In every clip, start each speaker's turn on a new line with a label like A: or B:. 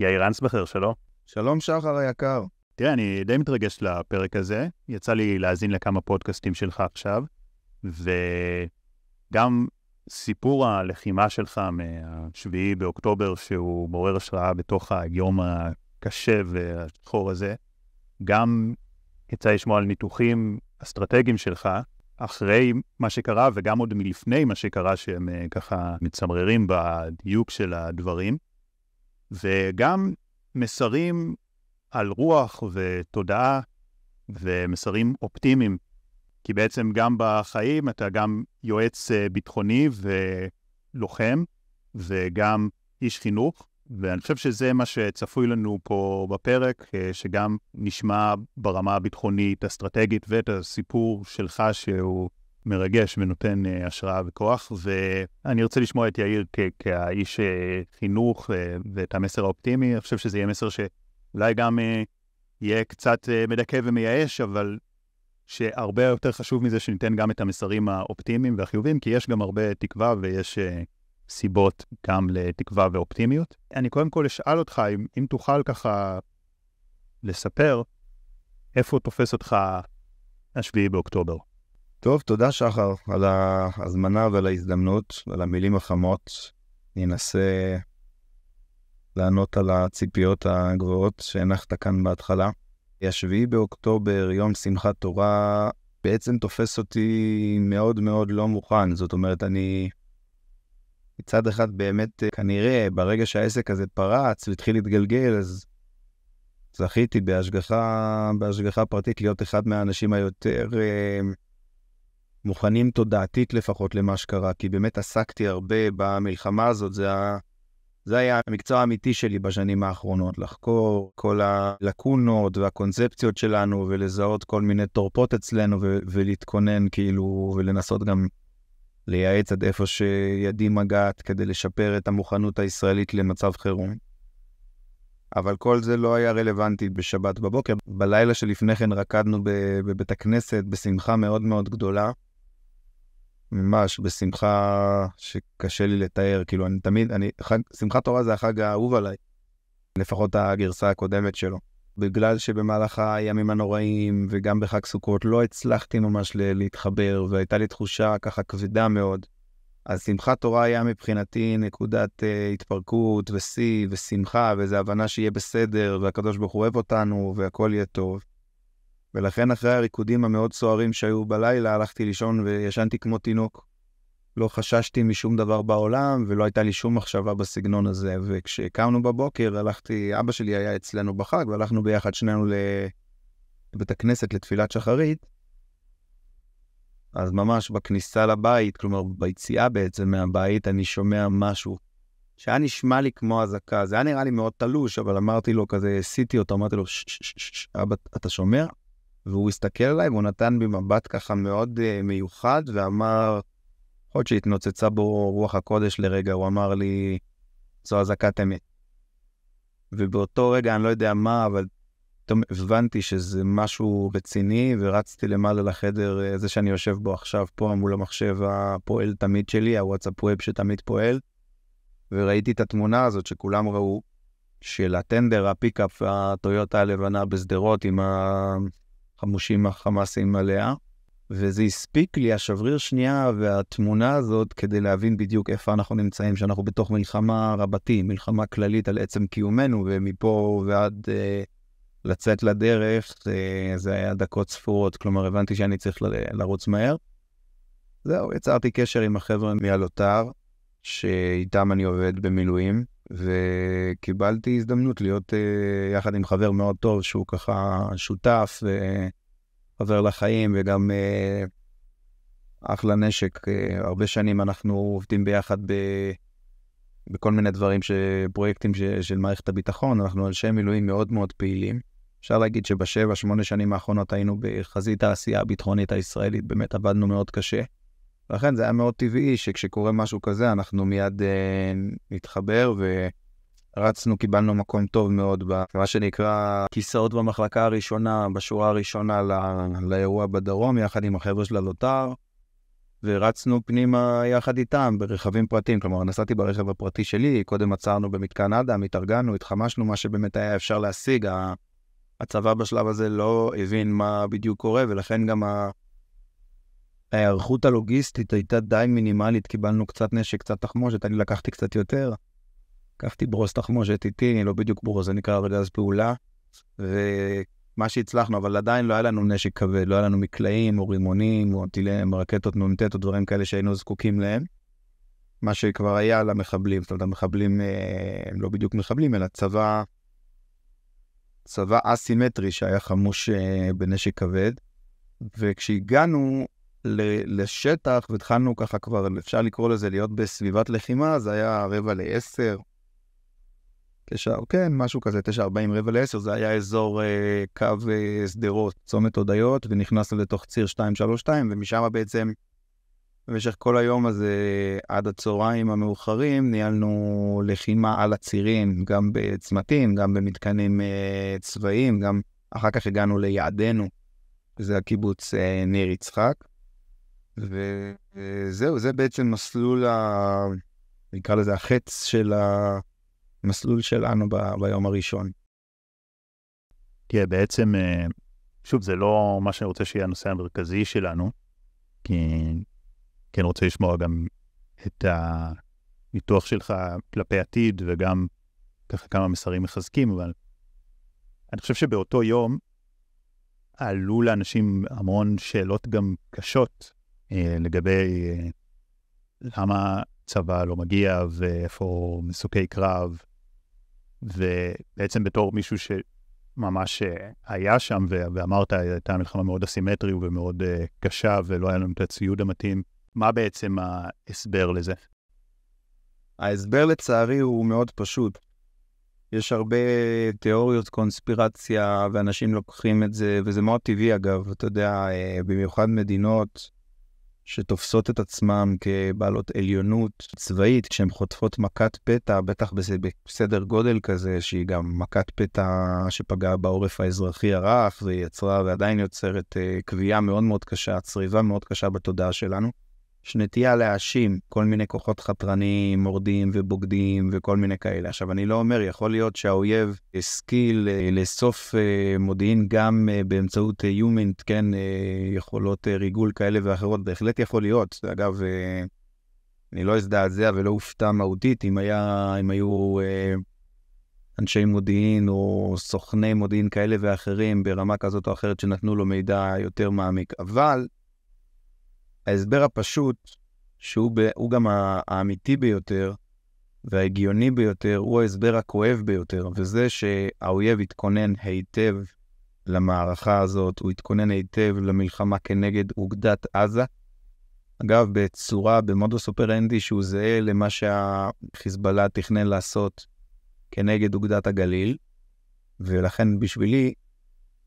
A: יאיר אנסבכר, שלום.
B: שלום שחר היקר.
A: תראה, אני די מתרגש לפרק הזה. יצא לי להאזין לכמה פודקאסטים שלך עכשיו, וגם סיפור הלחימה שלך מה-7 באוקטובר, שהוא מעורר השראה בתוך היום הקשה והשחור הזה, גם יצא לשמוע על ניתוחים אסטרטגיים שלך, אחרי מה שקרה וגם עוד מלפני מה שקרה, שהם אה, ככה מצמררים בדיוק של הדברים, וגם מסרים על רוח ותודעה ומסרים אופטימיים, כי בעצם גם בחיים אתה גם יועץ אה, ביטחוני ולוחם, וגם איש חינוך, ואני חושב שזה מה שצפוי לנו פה בפרק, אה, שגם נשמע ברמה הביטחונית, אסטרטגית, ואת הסיפור שלך שהוא מרגש ונותן אה, השראה וכוח. ואני רוצה לשמוע את יאיר כ- כאיש אה, חינוך ואת המסר האופטימי. אני חושב שזה יהיה מסר שאולי גם יהיה קצת מדכא ומייאש, אבל שהרבה יותר חשוב מזה שניתן גם את המסרים האופטימיים והחיוביים, כי יש גם הרבה תקווה ויש סיבות גם לתקווה ואופטימיות. אני קודם כל אשאל אותך, אם, אם תוכל ככה לספר איפה תופס אותך השביעי באוקטובר.
B: טוב, תודה שחר על ההזמנה ועל ההזדמנות ועל המילים החמות. אני אנסה לענות על הציפיות הגבוהות שהנחת כאן בהתחלה. השביעי באוקטובר, יום שמחת תורה, בעצם תופס אותי מאוד מאוד לא מוכן. זאת אומרת, אני מצד אחד באמת, אה, כנראה, ברגע שהעסק הזה פרץ והתחיל להתגלגל, אז זכיתי בהשגחה, בהשגחה פרטית להיות אחד מהאנשים היותר אה, מוכנים תודעתית לפחות למה שקרה, כי באמת עסקתי הרבה במלחמה הזאת, זה, ה... זה היה המקצוע האמיתי שלי בשנים האחרונות, לחקור כל הלקונות והקונספציות שלנו ולזהות כל מיני תורפות אצלנו ו... ולהתכונן כאילו, ולנסות גם לייעץ עד איפה שידי מגעת כדי לשפר את המוכנות הישראלית למצב חירום. אבל כל זה לא היה רלוונטי בשבת בבוקר. בלילה שלפני כן רקדנו בבית הכנסת בשמחה מאוד מאוד גדולה. ממש בשמחה שקשה לי לתאר, כאילו אני תמיד, אני, חג, שמחת תורה זה החג האהוב עליי, לפחות הגרסה הקודמת שלו. בגלל שבמהלך הימים הנוראים וגם בחג סוכות לא הצלחתי ממש להתחבר, והייתה לי תחושה ככה כבדה מאוד. אז שמחת תורה היה מבחינתי נקודת uh, התפרקות ושיא ושמחה ואיזו הבנה שיהיה בסדר, והקדוש ברוך הוא אוהב אותנו והכל יהיה טוב. ולכן אחרי הריקודים המאוד סוערים שהיו בלילה, הלכתי לישון וישנתי כמו תינוק. לא חששתי משום דבר בעולם, ולא הייתה לי שום מחשבה בסגנון הזה. וכשקמנו בבוקר, הלכתי, אבא שלי היה אצלנו בחג, והלכנו ביחד שנינו לבית הכנסת לתפילת שחרית. אז ממש בכניסה לבית, כלומר ביציאה בעצם מהבית, אני שומע משהו שהיה נשמע לי כמו אזעקה. זה היה נראה לי מאוד תלוש, אבל אמרתי לו כזה, עשיתי אותו, אמרתי לו, אבא, אתה שומע? והוא הסתכל עליי והוא נתן בי מבט ככה מאוד uh, מיוחד ואמר, להיות שהתנוצצה בו רוח הקודש לרגע, הוא אמר לי, זו אזעקת אמת. ובאותו רגע, אני לא יודע מה, אבל פתאום הבנתי שזה משהו רציני, ורצתי למעלה לחדר, אה, זה שאני יושב בו עכשיו, פה מול המחשב הפועל תמיד שלי, הוואטסאפ ווב שתמיד פועל, וראיתי את התמונה הזאת שכולם ראו, של הטנדר, הפיקאפ, הטויוטה הלבנה בשדרות עם החמושים החמאסים עליה. וזה הספיק לי, השבריר שנייה והתמונה הזאת, כדי להבין בדיוק איפה אנחנו נמצאים, שאנחנו בתוך מלחמה רבתי, מלחמה כללית על עצם קיומנו, ומפה ועד אה, לצאת לדרך, אה, זה היה דקות ספורות, כלומר הבנתי שאני צריך ל- לרוץ מהר. זהו, יצרתי קשר עם החבר'ה מעלותר, שאיתם אני עובד במילואים, וקיבלתי הזדמנות להיות אה, יחד עם חבר מאוד טוב, שהוא ככה שותף, ו... חבר לחיים וגם אה, אחלה נשק. אה, הרבה שנים אנחנו עובדים ביחד ב, בכל מיני דברים, ש, פרויקטים ש, של מערכת הביטחון, אנחנו אנשי מילואים מאוד מאוד פעילים. אפשר להגיד שבשבע, שמונה שנים האחרונות היינו בחזית העשייה הביטחונית הישראלית, באמת עבדנו מאוד קשה. ולכן זה היה מאוד טבעי שכשקורה משהו כזה אנחנו מיד אה, נתחבר ו... רצנו, קיבלנו מקום טוב מאוד במה שנקרא כיסאות במחלקה הראשונה, בשורה הראשונה לא, לאירוע בדרום, יחד עם החבר'ה של הלוטר. ורצנו פנימה יחד איתם ברכבים פרטיים. כלומר, נסעתי ברכב הפרטי שלי, קודם עצרנו במתקן אדם, התארגנו, התחמשנו, מה שבאמת היה אפשר להשיג. הצבא בשלב הזה לא הבין מה בדיוק קורה, ולכן גם ה... ההיערכות הלוגיסטית הייתה די מינימלית, קיבלנו קצת נשק, קצת תחמושת, אני לקחתי קצת יותר. לקחתי ברוס תחמושת איתי, לא בדיוק ברוס, זה נקרא ארגז פעולה, ומה שהצלחנו, אבל עדיין לא היה לנו נשק כבד, לא היה לנו מקלעים או רימונים או טילי רקטות נ"ט או דברים כאלה שהיינו זקוקים להם. מה שכבר היה למחבלים, זאת אומרת, המחבלים אה, הם לא בדיוק מחבלים, אלא צבא, צבא אסימטרי שהיה חמוש אה, בנשק כבד. וכשהגענו לשטח והתחלנו ככה כבר, אפשר לקרוא לזה להיות בסביבת לחימה, זה היה רבע לעשר, תשע, כן, משהו כזה, תשע ארבעים רבע לעשר, זה היה אזור אה, קו אה, שדרות, צומת הודיות, ונכנסנו לתוך ציר 232, ומשם בעצם, במשך כל היום הזה, עד הצהריים המאוחרים, ניהלנו לחימה על הצירים, גם בצמתים, גם במתקנים אה, צבאיים, גם אחר כך הגענו ליעדנו, זה הקיבוץ אה, ניר יצחק. וזהו, זה בעצם מסלול, ה... נקרא לזה החץ של המסלול שלנו ב... ביום הראשון.
A: תראה, בעצם, אה, שוב, זה לא מה שאני רוצה שיהיה הנושא המרכזי שלנו, כי כן רוצה לשמוע גם את הניתוח שלך כלפי עתיד, וגם ככה כמה מסרים מחזקים, אבל אני חושב שבאותו יום עלו לאנשים המון שאלות גם קשות לגבי אה, למה צבא לא מגיע ואיפה מסוקי קרב, ובעצם בתור מישהו שממש אה, היה שם ואמרת, הייתה מלחמה מאוד אסימטרית ומאוד קשה ולא היה לנו את הציוד המתאים, מה בעצם ההסבר לזה?
B: ההסבר לצערי הוא מאוד פשוט. יש הרבה תיאוריות קונספירציה, ואנשים לוקחים את זה, וזה מאוד טבעי אגב, אתה יודע, במיוחד מדינות שתופסות את עצמן כבעלות עליונות צבאית, כשהן חוטפות מכת פתע, בטח בסדר גודל כזה, שהיא גם מכת פתע שפגעה בעורף האזרחי הרך, ויצרה ועדיין יוצרת קביעה מאוד מאוד קשה, צריבה מאוד קשה בתודעה שלנו. יש נטייה להאשים כל מיני כוחות חתרניים, מורדים ובוגדים וכל מיני כאלה. עכשיו, אני לא אומר, יכול להיות שהאויב השכיל אה, לאסוף אה, מודיעין גם אה, באמצעות יומינט, כן, יכולות ריגול כאלה ואחרות, בהחלט יכול להיות. אגב, אני לא אזדעזע ולא אופתע מהותית אם, היה, אם היו אנשי מודיעין או סוכני מודיעין כאלה ואחרים ברמה כזאת או אחרת שנתנו לו מידע יותר מעמיק. אבל ההסבר הפשוט, שהוא ב, גם האמיתי ביותר וההגיוני ביותר, הוא ההסבר הכואב ביותר, וזה שהאויב התכונן היטב למערכה הזאת, הוא התכונן היטב למלחמה כנגד אוגדת עזה. אגב, בצורה, במודוס אופרנדי שהוא זהה למה שהחיזבאללה תכנן לעשות כנגד אוגדת הגליל, ולכן בשבילי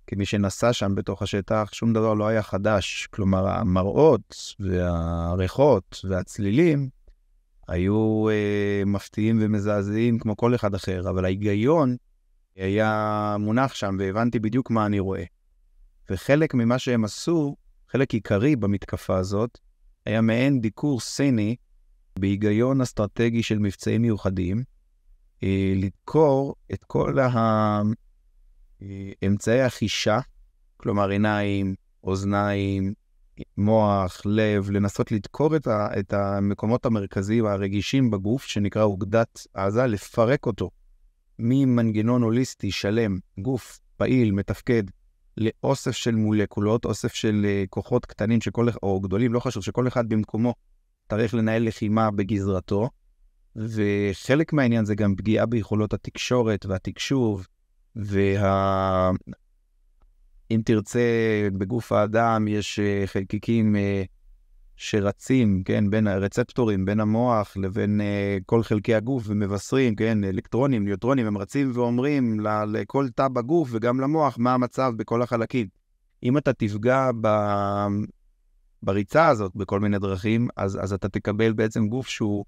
B: כמי שנסע שם בתוך השטח, שום דבר לא היה חדש. כלומר, המראות והריחות והצלילים היו אה, מפתיעים ומזעזעים כמו כל אחד אחר, אבל ההיגיון היה מונח שם והבנתי בדיוק מה אני רואה. וחלק ממה שהם עשו, חלק עיקרי במתקפה הזאת, היה מעין דיקור סיני בהיגיון אסטרטגי של מבצעים מיוחדים, אה, לדקור את כל ה... אמצעי החישה, כלומר עיניים, אוזניים, מוח, לב, לנסות לדקור את, ה, את המקומות המרכזיים הרגישים בגוף, שנקרא אוגדת עזה, לפרק אותו ממנגנון הוליסטי שלם, גוף פעיל, מתפקד, לאוסף של מולקולות, אוסף של uh, כוחות קטנים שכל, או גדולים, לא חשוב, שכל אחד במקומו צריך לנהל לחימה בגזרתו, וחלק מהעניין זה גם פגיעה ביכולות התקשורת והתקשוב וה... אם תרצה, בגוף האדם יש אה, חלקיקים אה, שרצים, כן, בין הרצפטורים, בין המוח לבין אה, כל חלקי הגוף ומבשרים, כן, אלקטרונים, ניוטרונים, הם רצים ואומרים לכל תא בגוף וגם למוח מה המצב בכל החלקים. אם אתה תפגע ב... בריצה הזאת בכל מיני דרכים, אז, אז אתה תקבל בעצם גוף שהוא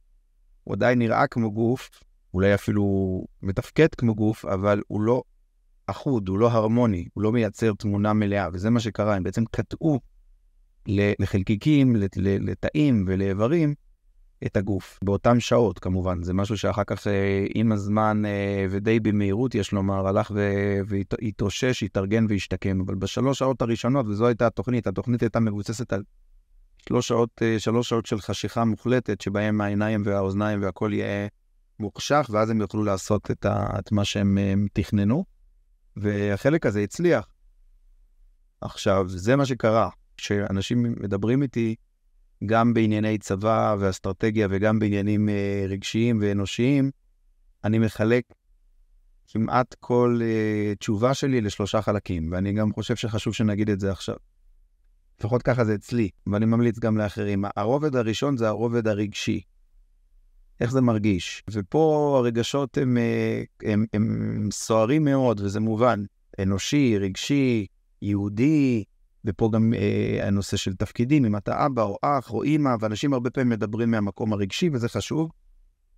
B: עדיין נראה כמו גוף, אולי אפילו מתפקד כמו גוף, אבל הוא לא אחוד, הוא לא הרמוני, הוא לא מייצר תמונה מלאה, וזה מה שקרה, הם בעצם קטעו לחלקיקים, לתאים ולאיברים, את הגוף, באותן שעות כמובן. זה משהו שאחר כך אה, עם הזמן אה, ודי במהירות, יש לומר, הלך והתאושש, התארגן והשתקם. אבל בשלוש שעות הראשונות, וזו הייתה התוכנית, התוכנית הייתה מבוססת על שלוש שעות, אה, שלוש שעות של חשיכה מוחלטת, שבהם העיניים והאוזניים והכל יהיה מוחשך, ואז הם יוכלו לעשות את, ה, את מה שהם תכננו. והחלק הזה הצליח. עכשיו, זה מה שקרה. כשאנשים מדברים איתי, גם בענייני צבא ואסטרטגיה וגם בעניינים אה, רגשיים ואנושיים, אני מחלק כמעט כל אה, תשובה שלי לשלושה חלקים, ואני גם חושב שחשוב שנגיד את זה עכשיו. לפחות ככה זה אצלי, ואני ממליץ גם לאחרים. הרובד הראשון זה הרובד הרגשי. איך זה מרגיש? ופה הרגשות הם, אה, הם, הם, הם סוערים מאוד, וזה מובן. אנושי, רגשי, יהודי, ופה גם אה, הנושא של תפקידים, אם אתה אבא או אח או אימא, ואנשים הרבה פעמים מדברים מהמקום הרגשי, וזה חשוב.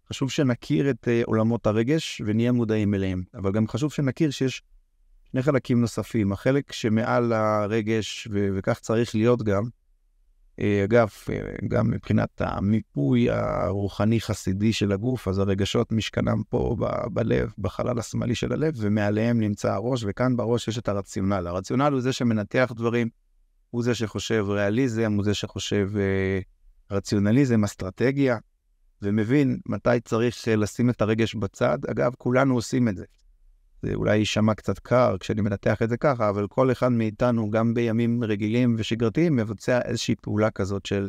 B: חשוב שנכיר את אה, עולמות הרגש ונהיה מודעים אליהם, אבל גם חשוב שנכיר שיש שני חלקים נוספים. החלק שמעל הרגש, ו- וכך צריך להיות גם, אגב, גם מבחינת המיפוי הרוחני-חסידי של הגוף, אז הרגשות משכנם פה ב- בלב, בחלל השמאלי של הלב, ומעליהם נמצא הראש, וכאן בראש יש את הרציונל. הרציונל הוא זה שמנתח דברים, הוא זה שחושב ריאליזם, הוא זה שחושב אה, רציונליזם, אסטרטגיה, ומבין מתי צריך לשים את הרגש בצד. אגב, כולנו עושים את זה. זה אולי יישמע קצת קר כשאני מנתח את זה ככה, אבל כל אחד מאיתנו, גם בימים רגילים ושגרתיים, מבצע איזושהי פעולה כזאת של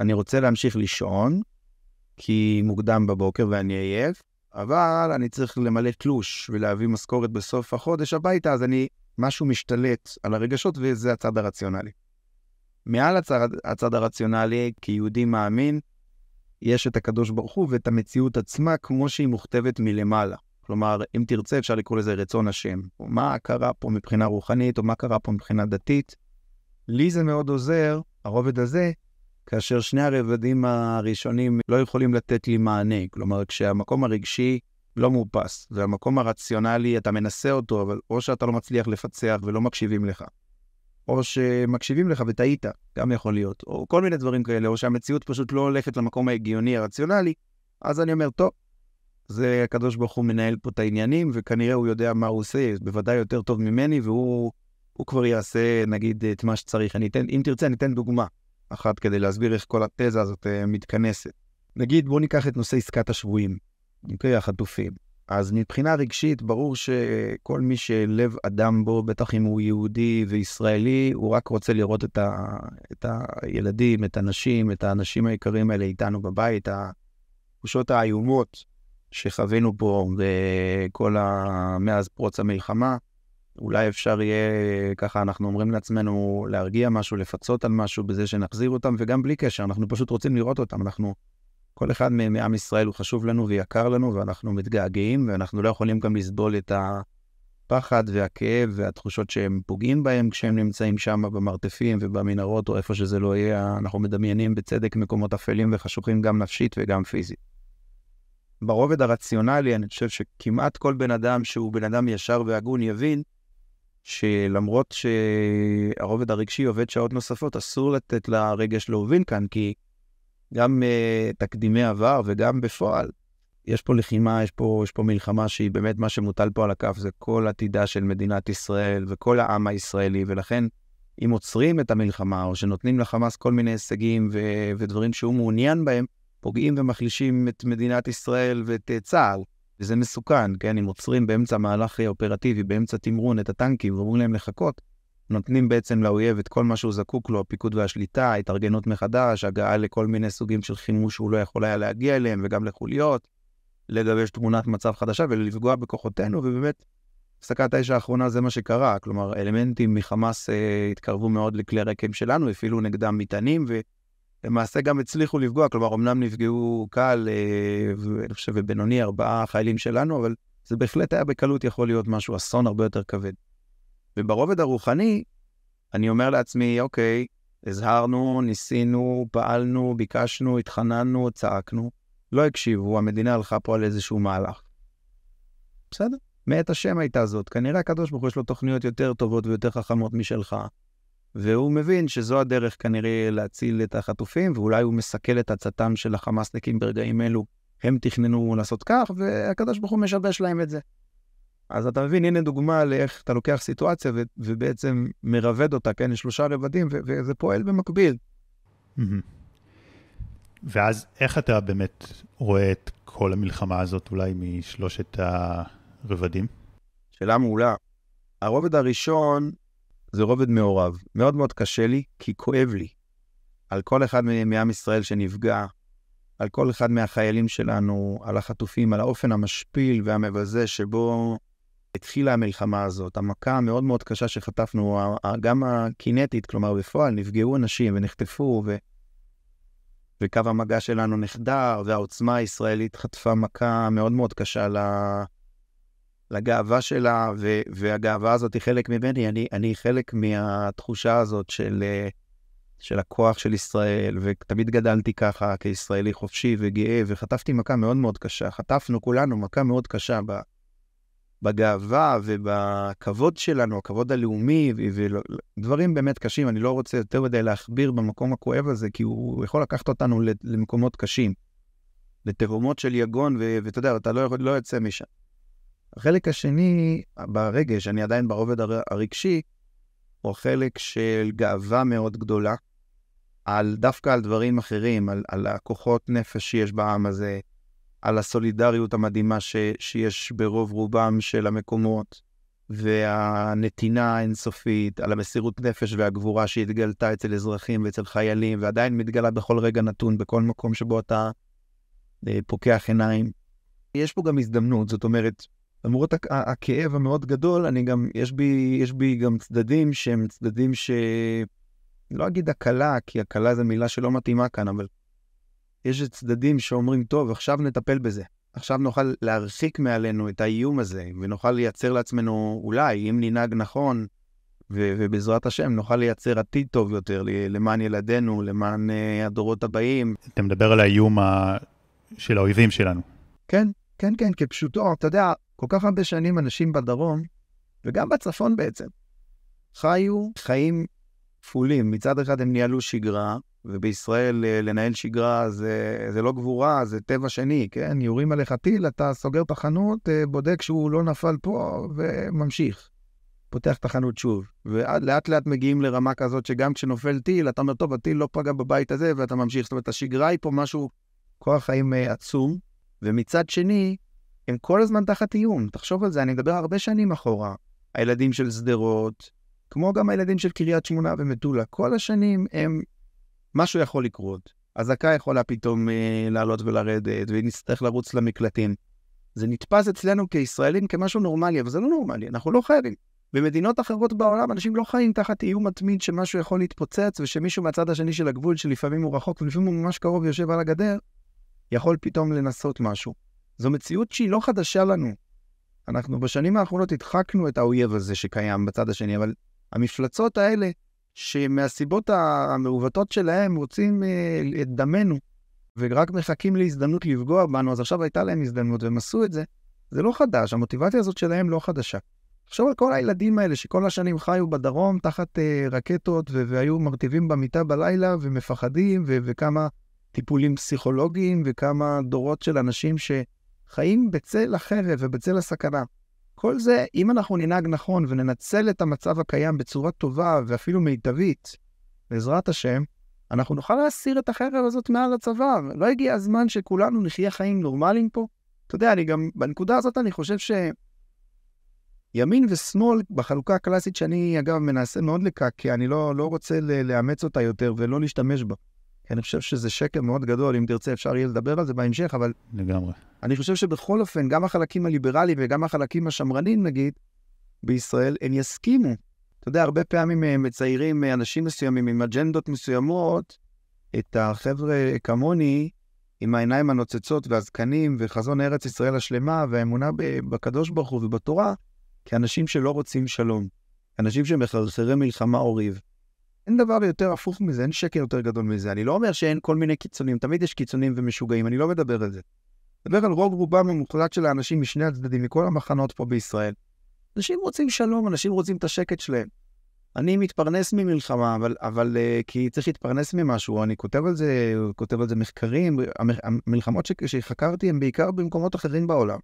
B: אני רוצה להמשיך לישון, כי מוקדם בבוקר ואני עייף, אבל אני צריך למלא תלוש ולהביא משכורת בסוף החודש הביתה, אז אני, משהו משתלט על הרגשות, וזה הצד הרציונלי. מעל הצד, הצד הרציונלי, כיהודי מאמין, יש את הקדוש ברוך הוא ואת המציאות עצמה כמו שהיא מוכתבת מלמעלה. כלומר, אם תרצה, אפשר לקרוא לזה רצון השם. או מה קרה פה מבחינה רוחנית, או מה קרה פה מבחינה דתית. לי זה מאוד עוזר, הרובד הזה, כאשר שני הרבדים הראשונים לא יכולים לתת לי מענה. כלומר, כשהמקום הרגשי לא מאופס, והמקום הרציונלי, אתה מנסה אותו, אבל או שאתה לא מצליח לפצח ולא מקשיבים לך, או שמקשיבים לך וטעית, גם יכול להיות, או כל מיני דברים כאלה, או שהמציאות פשוט לא הולכת למקום ההגיוני הרציונלי, אז אני אומר, טוב, זה הקדוש ברוך הוא מנהל פה את העניינים, וכנראה הוא יודע מה הוא עושה, בוודאי יותר טוב ממני, והוא כבר יעשה, נגיד, את מה שצריך. אני אתן, אם תרצה, אני אתן דוגמה אחת כדי להסביר איך כל התזה הזאת uh, מתכנסת. נגיד, בואו ניקח את נושא עסקת השבויים, אוקיי, החטופים. אז מבחינה רגשית, ברור שכל מי שלב אדם בו, בטח אם הוא יהודי וישראלי, הוא רק רוצה לראות את, ה, את הילדים, את הנשים, את האנשים היקרים האלה איתנו בבית, התחושות האיומות שחווינו פה וכל ה... מאז פרוץ המלחמה. אולי אפשר יהיה, ככה אנחנו אומרים לעצמנו, להרגיע משהו, לפצות על משהו בזה שנחזיר אותם, וגם בלי קשר, אנחנו פשוט רוצים לראות אותם. אנחנו, כל אחד מעם ישראל הוא חשוב לנו ויקר לנו, ואנחנו מתגעגעים, ואנחנו לא יכולים גם לסבול את הפחד והכאב והתחושות שהם פוגעים בהם כשהם נמצאים שם במרתפים ובמנהרות, או איפה שזה לא יהיה, אנחנו מדמיינים בצדק מקומות אפלים וחשוכים גם נפשית וגם פיזית. ברובד הרציונלי, אני חושב שכמעט כל בן אדם שהוא בן אדם ישר והגון יבין שלמרות שהרובד הרגשי עובד שעות נוספות, אסור לתת לרגש להוביל כאן, כי גם uh, תקדימי עבר וגם בפועל, יש פה לחימה, יש פה, יש פה מלחמה שהיא באמת מה שמוטל פה על הכף, זה כל עתידה של מדינת ישראל וכל העם הישראלי, ולכן אם עוצרים את המלחמה, או שנותנים לחמאס כל מיני הישגים ו- ודברים שהוא מעוניין בהם, פוגעים ומחלישים את מדינת ישראל ואת אה, צה"ל, וזה מסוכן, כן? אם עוצרים באמצע מהלך אופרטיבי, באמצע תמרון את הטנקים ואומרים להם לחכות, נותנים בעצם לאויב את כל מה שהוא זקוק לו, הפיקוד והשליטה, התארגנות מחדש, הגעה לכל מיני סוגים של חימוש שהוא לא יכול היה להגיע אליהם, וגם לחוליות, לגבש תמונת מצב חדשה ולפגוע בכוחותינו, ובאמת, הפסקת האש האחרונה זה מה שקרה, כלומר, אלמנטים מחמאס אה, התקרבו מאוד לכלי הרקם שלנו, הפעילו נגדם מטענים, ו... למעשה גם הצליחו לפגוע, כלומר, אמנם נפגעו קל, אה, ואני חושב, ובינוני, ארבעה חיילים שלנו, אבל זה בהחלט היה בקלות יכול להיות משהו, אסון הרבה יותר כבד. וברובד הרוחני, אני אומר לעצמי, אוקיי, הזהרנו, ניסינו, פעלנו, ביקשנו, התחננו, צעקנו, לא הקשיבו, המדינה הלכה פה על איזשהו מהלך. בסדר, מאת השם הייתה זאת. כנראה הקדוש ברוך הוא יש לו תוכניות יותר טובות ויותר חכמות משלך. והוא מבין שזו הדרך כנראה להציל את החטופים, ואולי הוא מסכל את עצתם של החמאסניקים ברגעים אלו. הם תכננו לעשות כך, והקדוש ברוך הוא משבש להם את זה. אז אתה מבין, הנה דוגמה לאיך אתה לוקח סיטואציה ו- ובעצם מרבד אותה, כן, לשלושה רבדים, ו- וזה פועל במקביל.
A: ואז איך אתה באמת רואה את כל המלחמה הזאת אולי משלושת הרבדים?
B: שאלה מעולה. הרובד הראשון זה רובד מעורב. מאוד מאוד קשה לי, כי כואב לי. על כל אחד מעם ישראל שנפגע, על כל אחד מהחיילים שלנו, על החטופים, על האופן המשפיל והמבזה שבו התחילה המלחמה הזאת. המכה המאוד מאוד קשה שחטפנו, גם הקינטית, כלומר בפועל, נפגעו אנשים ונחטפו, ו... וקו המגע שלנו נחדר, והעוצמה הישראלית חטפה מכה מאוד מאוד קשה ל... לגאווה שלה, ו... והגאווה הזאת היא חלק ממני. אני, אני חלק מהתחושה הזאת של, של הכוח של ישראל, ותמיד גדלתי ככה כישראלי חופשי וגאה, וחטפתי מכה מאוד מאוד קשה. חטפנו כולנו מכה מאוד קשה ב... בגאווה ובכבוד שלנו, הכבוד הלאומי, ודברים באמת קשים. אני לא רוצה יותר מדי להכביר במקום הכואב הזה, כי הוא יכול לקחת אותנו למקומות קשים, לתהומות של יגון, ואתה יודע, אתה לא, לא יוצא משם. החלק השני, ברגש, אני עדיין ברובד הרגשי, הוא חלק של גאווה מאוד גדולה, על, דווקא על דברים אחרים, על, על הכוחות נפש שיש בעם הזה, על הסולידריות המדהימה ש, שיש ברוב רובם של המקומות, והנתינה האינסופית, על המסירות נפש והגבורה שהתגלתה אצל אזרחים ואצל חיילים, ועדיין מתגלה בכל רגע נתון, בכל מקום שבו אתה אה, פוקח עיניים. יש פה גם הזדמנות, זאת אומרת, למרות הכ- הכאב המאוד גדול, אני גם, יש בי, יש בי גם צדדים שהם צדדים ש... לא אגיד הקלה, כי הקלה זו מילה שלא מתאימה כאן, אבל יש צדדים שאומרים, טוב, עכשיו נטפל בזה. עכשיו נוכל להרחיק מעלינו את האיום הזה, ונוכל לייצר לעצמנו, אולי, אם ננהג נכון, ו- ובעזרת השם, נוכל לייצר עתיד טוב יותר למען ילדינו, למען uh, הדורות הבאים.
A: אתה מדבר על האיום ה... של האויבים שלנו.
B: כן, כן, כן, כפשוטו. אתה יודע, כל כך הרבה שנים אנשים בדרום, וגם בצפון בעצם, חיו חיים כפולים. מצד אחד הם ניהלו שגרה, ובישראל אה, לנהל שגרה זה, זה לא גבורה, זה טבע שני, כן? יורים עליך טיל, אתה סוגר את החנות, אה, בודק שהוא לא נפל פה, וממשיך. פותח את החנות שוב. ולאט לאט מגיעים לרמה כזאת שגם כשנופל טיל, אתה אומר, טוב, הטיל לא פגע בבית הזה, ואתה ממשיך. זאת אומרת, השגרה היא פה משהו, כוח חיים אה, עצום. ומצד שני, הם כל הזמן תחת איום. תחשוב על זה, אני מדבר הרבה שנים אחורה. הילדים של שדרות, כמו גם הילדים של קריית שמונה ומטולה, כל השנים הם משהו יכול לקרות. אזעקה יכולה פתאום אה, לעלות ולרדת, ונצטרך לרוץ למקלטים. זה נתפס אצלנו כישראלים כמשהו נורמלי, אבל זה לא נורמלי, אנחנו לא חייבים. במדינות אחרות בעולם אנשים לא חיים תחת איום מתמיד שמשהו יכול להתפוצץ, ושמישהו מהצד השני של הגבול, שלפעמים הוא רחוק ולפעמים הוא ממש קרוב יושב על הגדר, יכול פתאום לנסות משהו. זו מציאות שהיא לא חדשה לנו. אנחנו בשנים האחרונות הדחקנו את האויב הזה שקיים בצד השני, אבל המפלצות האלה שמהסיבות המעוותות שלהם רוצים אה, את דמנו, ורק מחכים להזדמנות לפגוע בנו, אז עכשיו הייתה להם הזדמנות והם עשו את זה. זה לא חדש, המוטיבציה הזאת שלהם לא חדשה. עכשיו על כל הילדים האלה שכל השנים חיו בדרום תחת אה, רקטות ו- והיו מרטיבים במיטה בלילה ומפחדים, ו- וכמה טיפולים פסיכולוגיים וכמה דורות של אנשים שחיים בצל החרב ובצל הסכנה. כל זה, אם אנחנו ננהג נכון וננצל את המצב הקיים בצורה טובה ואפילו מיטבית, בעזרת השם, אנחנו נוכל להסיר את החרב הזאת מעל הצבא. לא הגיע הזמן שכולנו נחיה חיים נורמליים פה? אתה יודע, אני גם, בנקודה הזאת אני חושב שימין ושמאל, בחלוקה הקלאסית שאני, אגב, מנסה מאוד לקעקע, אני לא, לא רוצה לאמץ אותה יותר ולא להשתמש בה. כי אני חושב שזה שקר מאוד גדול, אם תרצה אפשר יהיה לדבר על זה בהמשך, אבל...
A: לגמרי.
B: אני חושב שבכל אופן, גם החלקים הליברליים וגם החלקים השמרנים, נגיד, בישראל, הם יסכימו. אתה יודע, הרבה פעמים אה, מציירים אה, אנשים מסוימים עם אג'נדות מסוימות, את החבר'ה כמוני, עם העיניים הנוצצות והזקנים, וחזון ארץ ישראל השלמה, והאמונה בקדוש ברוך הוא ובתורה, כאנשים שלא רוצים שלום. אנשים שמחרחרי מלחמה או ריב. אין דבר יותר הפוך מזה, אין שקר יותר גדול מזה. אני לא אומר שאין כל מיני קיצונים, תמיד יש קיצונים ומשוגעים, אני לא מדבר על זה. מדבר על רוב רובם המוחלט של האנשים משני הצדדים, מכל המחנות פה בישראל. אנשים רוצים שלום, אנשים רוצים את השקט שלהם. אני מתפרנס ממלחמה, אבל, אבל uh, כי צריך להתפרנס ממשהו, אני כותב על זה, כותב על זה מחקרים, המלחמות ש, שחקרתי הן בעיקר במקומות אחרים בעולם.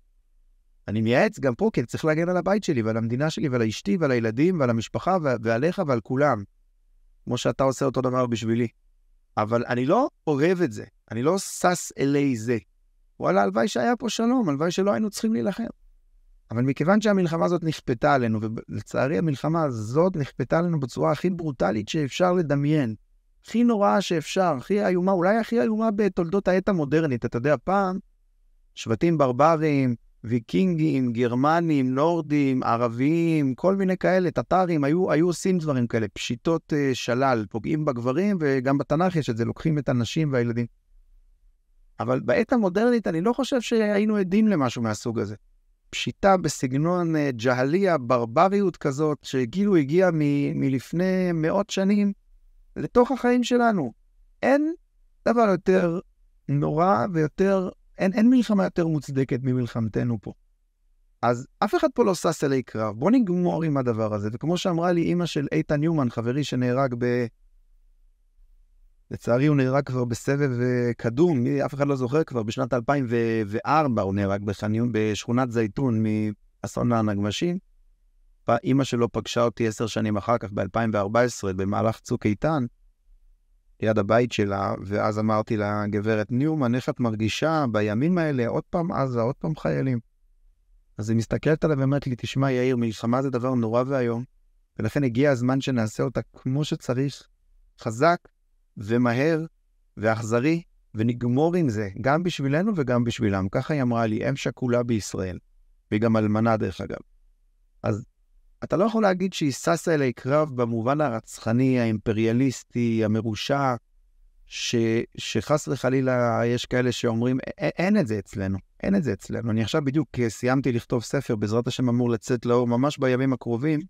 B: אני מייעץ גם פה, כי צריך להגן על הבית שלי ועל המדינה שלי ועל אשתי ועל הילדים ועל המשפחה ועליך ועל כולם. כמו שאתה עושה אותו דבר בשבילי. אבל אני לא אוהב את זה, אני לא שש אלי זה. וואלה, הלוואי שהיה פה שלום, הלוואי שלא היינו צריכים להילחם. אבל מכיוון שהמלחמה הזאת נכפתה עלינו, ולצערי המלחמה הזאת נכפתה עלינו בצורה הכי ברוטלית שאפשר לדמיין, הכי נוראה שאפשר, הכי איומה, אולי הכי איומה בתולדות העת המודרנית. אתה יודע, פעם שבטים ברברים, ויקינגים, גרמנים, נורדים, ערבים, כל מיני כאלה, טטרים, היו, היו עושים דברים כאלה, פשיטות uh, שלל, פוגעים בגברים, וגם בתנ"ך יש את זה, לוקחים את הנשים והילדים. אבל בעת המודרנית אני לא חושב שהיינו עדים למשהו מהסוג הזה. פשיטה בסגנון uh, ג'הליה, ברבריות כזאת, שכאילו הגיעה מ- מלפני מאות שנים לתוך החיים שלנו. אין דבר יותר נורא ויותר אין, אין מלחמה יותר מוצדקת ממלחמתנו פה. אז אף אחד פה לא שש אלי קרב, בוא נגמור עם הדבר הזה. וכמו שאמרה לי אימא של איתן ניומן, חברי שנהרג ב... לצערי הוא נהרג כבר בסבב אה, קדום, אף אחד לא זוכר כבר, בשנת 2004 הוא נהרג בחניון בשכונת זייתון מאסון הנגמשים. אימא שלו פגשה אותי עשר שנים אחר כך, ב-2014, במהלך צוק איתן, ליד הבית שלה, ואז אמרתי לה, גברת ניומן, איך את מרגישה בימים האלה, עוד פעם עזה, עוד פעם חיילים? אז היא מסתכלת עליי ואומרת לי, תשמע, יאיר, מלחמה זה דבר נורא ואיום, ולכן הגיע הזמן שנעשה אותה כמו שצריך, חזק ומהר ואכזרי, ונגמור עם זה, גם בשבילנו וגם בשבילם. ככה היא אמרה לי, אם שכולה בישראל, והיא גם אלמנה דרך אגב. אז אתה לא יכול להגיד שהיא ששה אלי קרב במובן הרצחני, האימפריאליסטי, המרושע, ש, שחס וחלילה יש כאלה שאומרים, אין את זה אצלנו, אין את זה אצלנו. אני עכשיו בדיוק סיימתי לכתוב ספר, בעזרת השם אמור לצאת לאור ממש בימים הקרובים,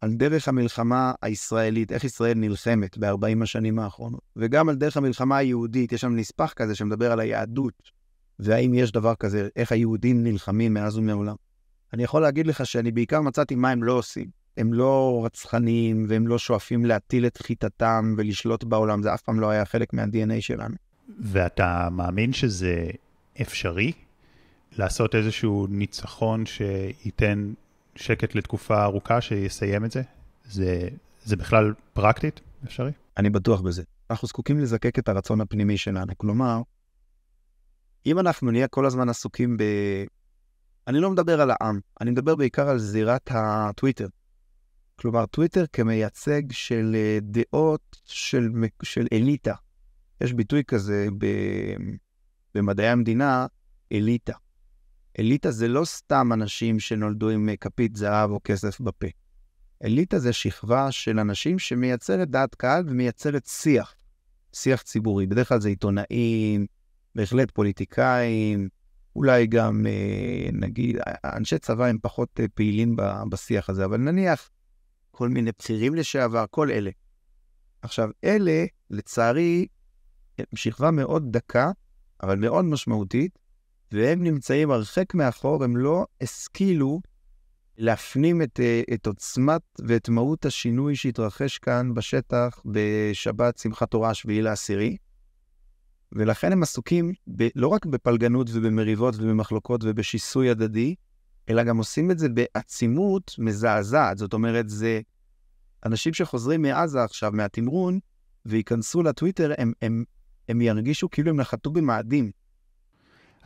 B: על דרך המלחמה הישראלית, איך ישראל נלחמת ב-40 השנים האחרונות, וגם על דרך המלחמה היהודית, יש שם נספח כזה שמדבר על היהדות, והאם יש דבר כזה, איך היהודים נלחמים מאז ומעולם. אני יכול להגיד לך שאני בעיקר מצאתי מה הם לא עושים. הם לא רצחניים והם לא שואפים להטיל את חיטתם ולשלוט בעולם, זה אף פעם לא היה חלק מה-DNA שלנו.
A: ואתה מאמין שזה אפשרי? לעשות איזשהו ניצחון שייתן שקט לתקופה ארוכה, שיסיים את זה? זה, זה בכלל פרקטית אפשרי?
B: אני בטוח בזה. אנחנו זקוקים לזקק את הרצון הפנימי שלנו. כלומר, אם אנחנו נהיה כל הזמן עסוקים ב... אני לא מדבר על העם, אני מדבר בעיקר על זירת הטוויטר. כלומר, טוויטר כמייצג של אה, דעות של, של אליטה. יש ביטוי כזה ב, במדעי המדינה, אליטה. אליטה זה לא סתם אנשים שנולדו עם אה, כפית זהב או כסף בפה. אליטה זה שכבה של אנשים שמייצרת דעת קהל ומייצרת שיח, שיח ציבורי. בדרך כלל זה עיתונאים, בהחלט פוליטיקאים, אולי גם, אה, נגיד, אנשי צבא הם פחות אה, פעילים בשיח הזה, אבל נניח כל מיני בכירים לשעבר, כל אלה. עכשיו, אלה, לצערי, הם שכבה מאוד דקה, אבל מאוד משמעותית, והם נמצאים הרחק מאחור, הם לא השכילו להפנים את, אה, את עוצמת ואת מהות השינוי שהתרחש כאן בשטח בשבת שמחת תורה, שביעי לעשירי. ולכן הם עסוקים ב, לא רק בפלגנות ובמריבות ובמחלוקות ובשיסוי הדדי, אלא גם עושים את זה בעצימות מזעזעת. זאת אומרת, זה אנשים שחוזרים מעזה עכשיו, מהתמרון, וייכנסו לטוויטר, הם, הם, הם ירגישו כאילו הם נחתו במאדים.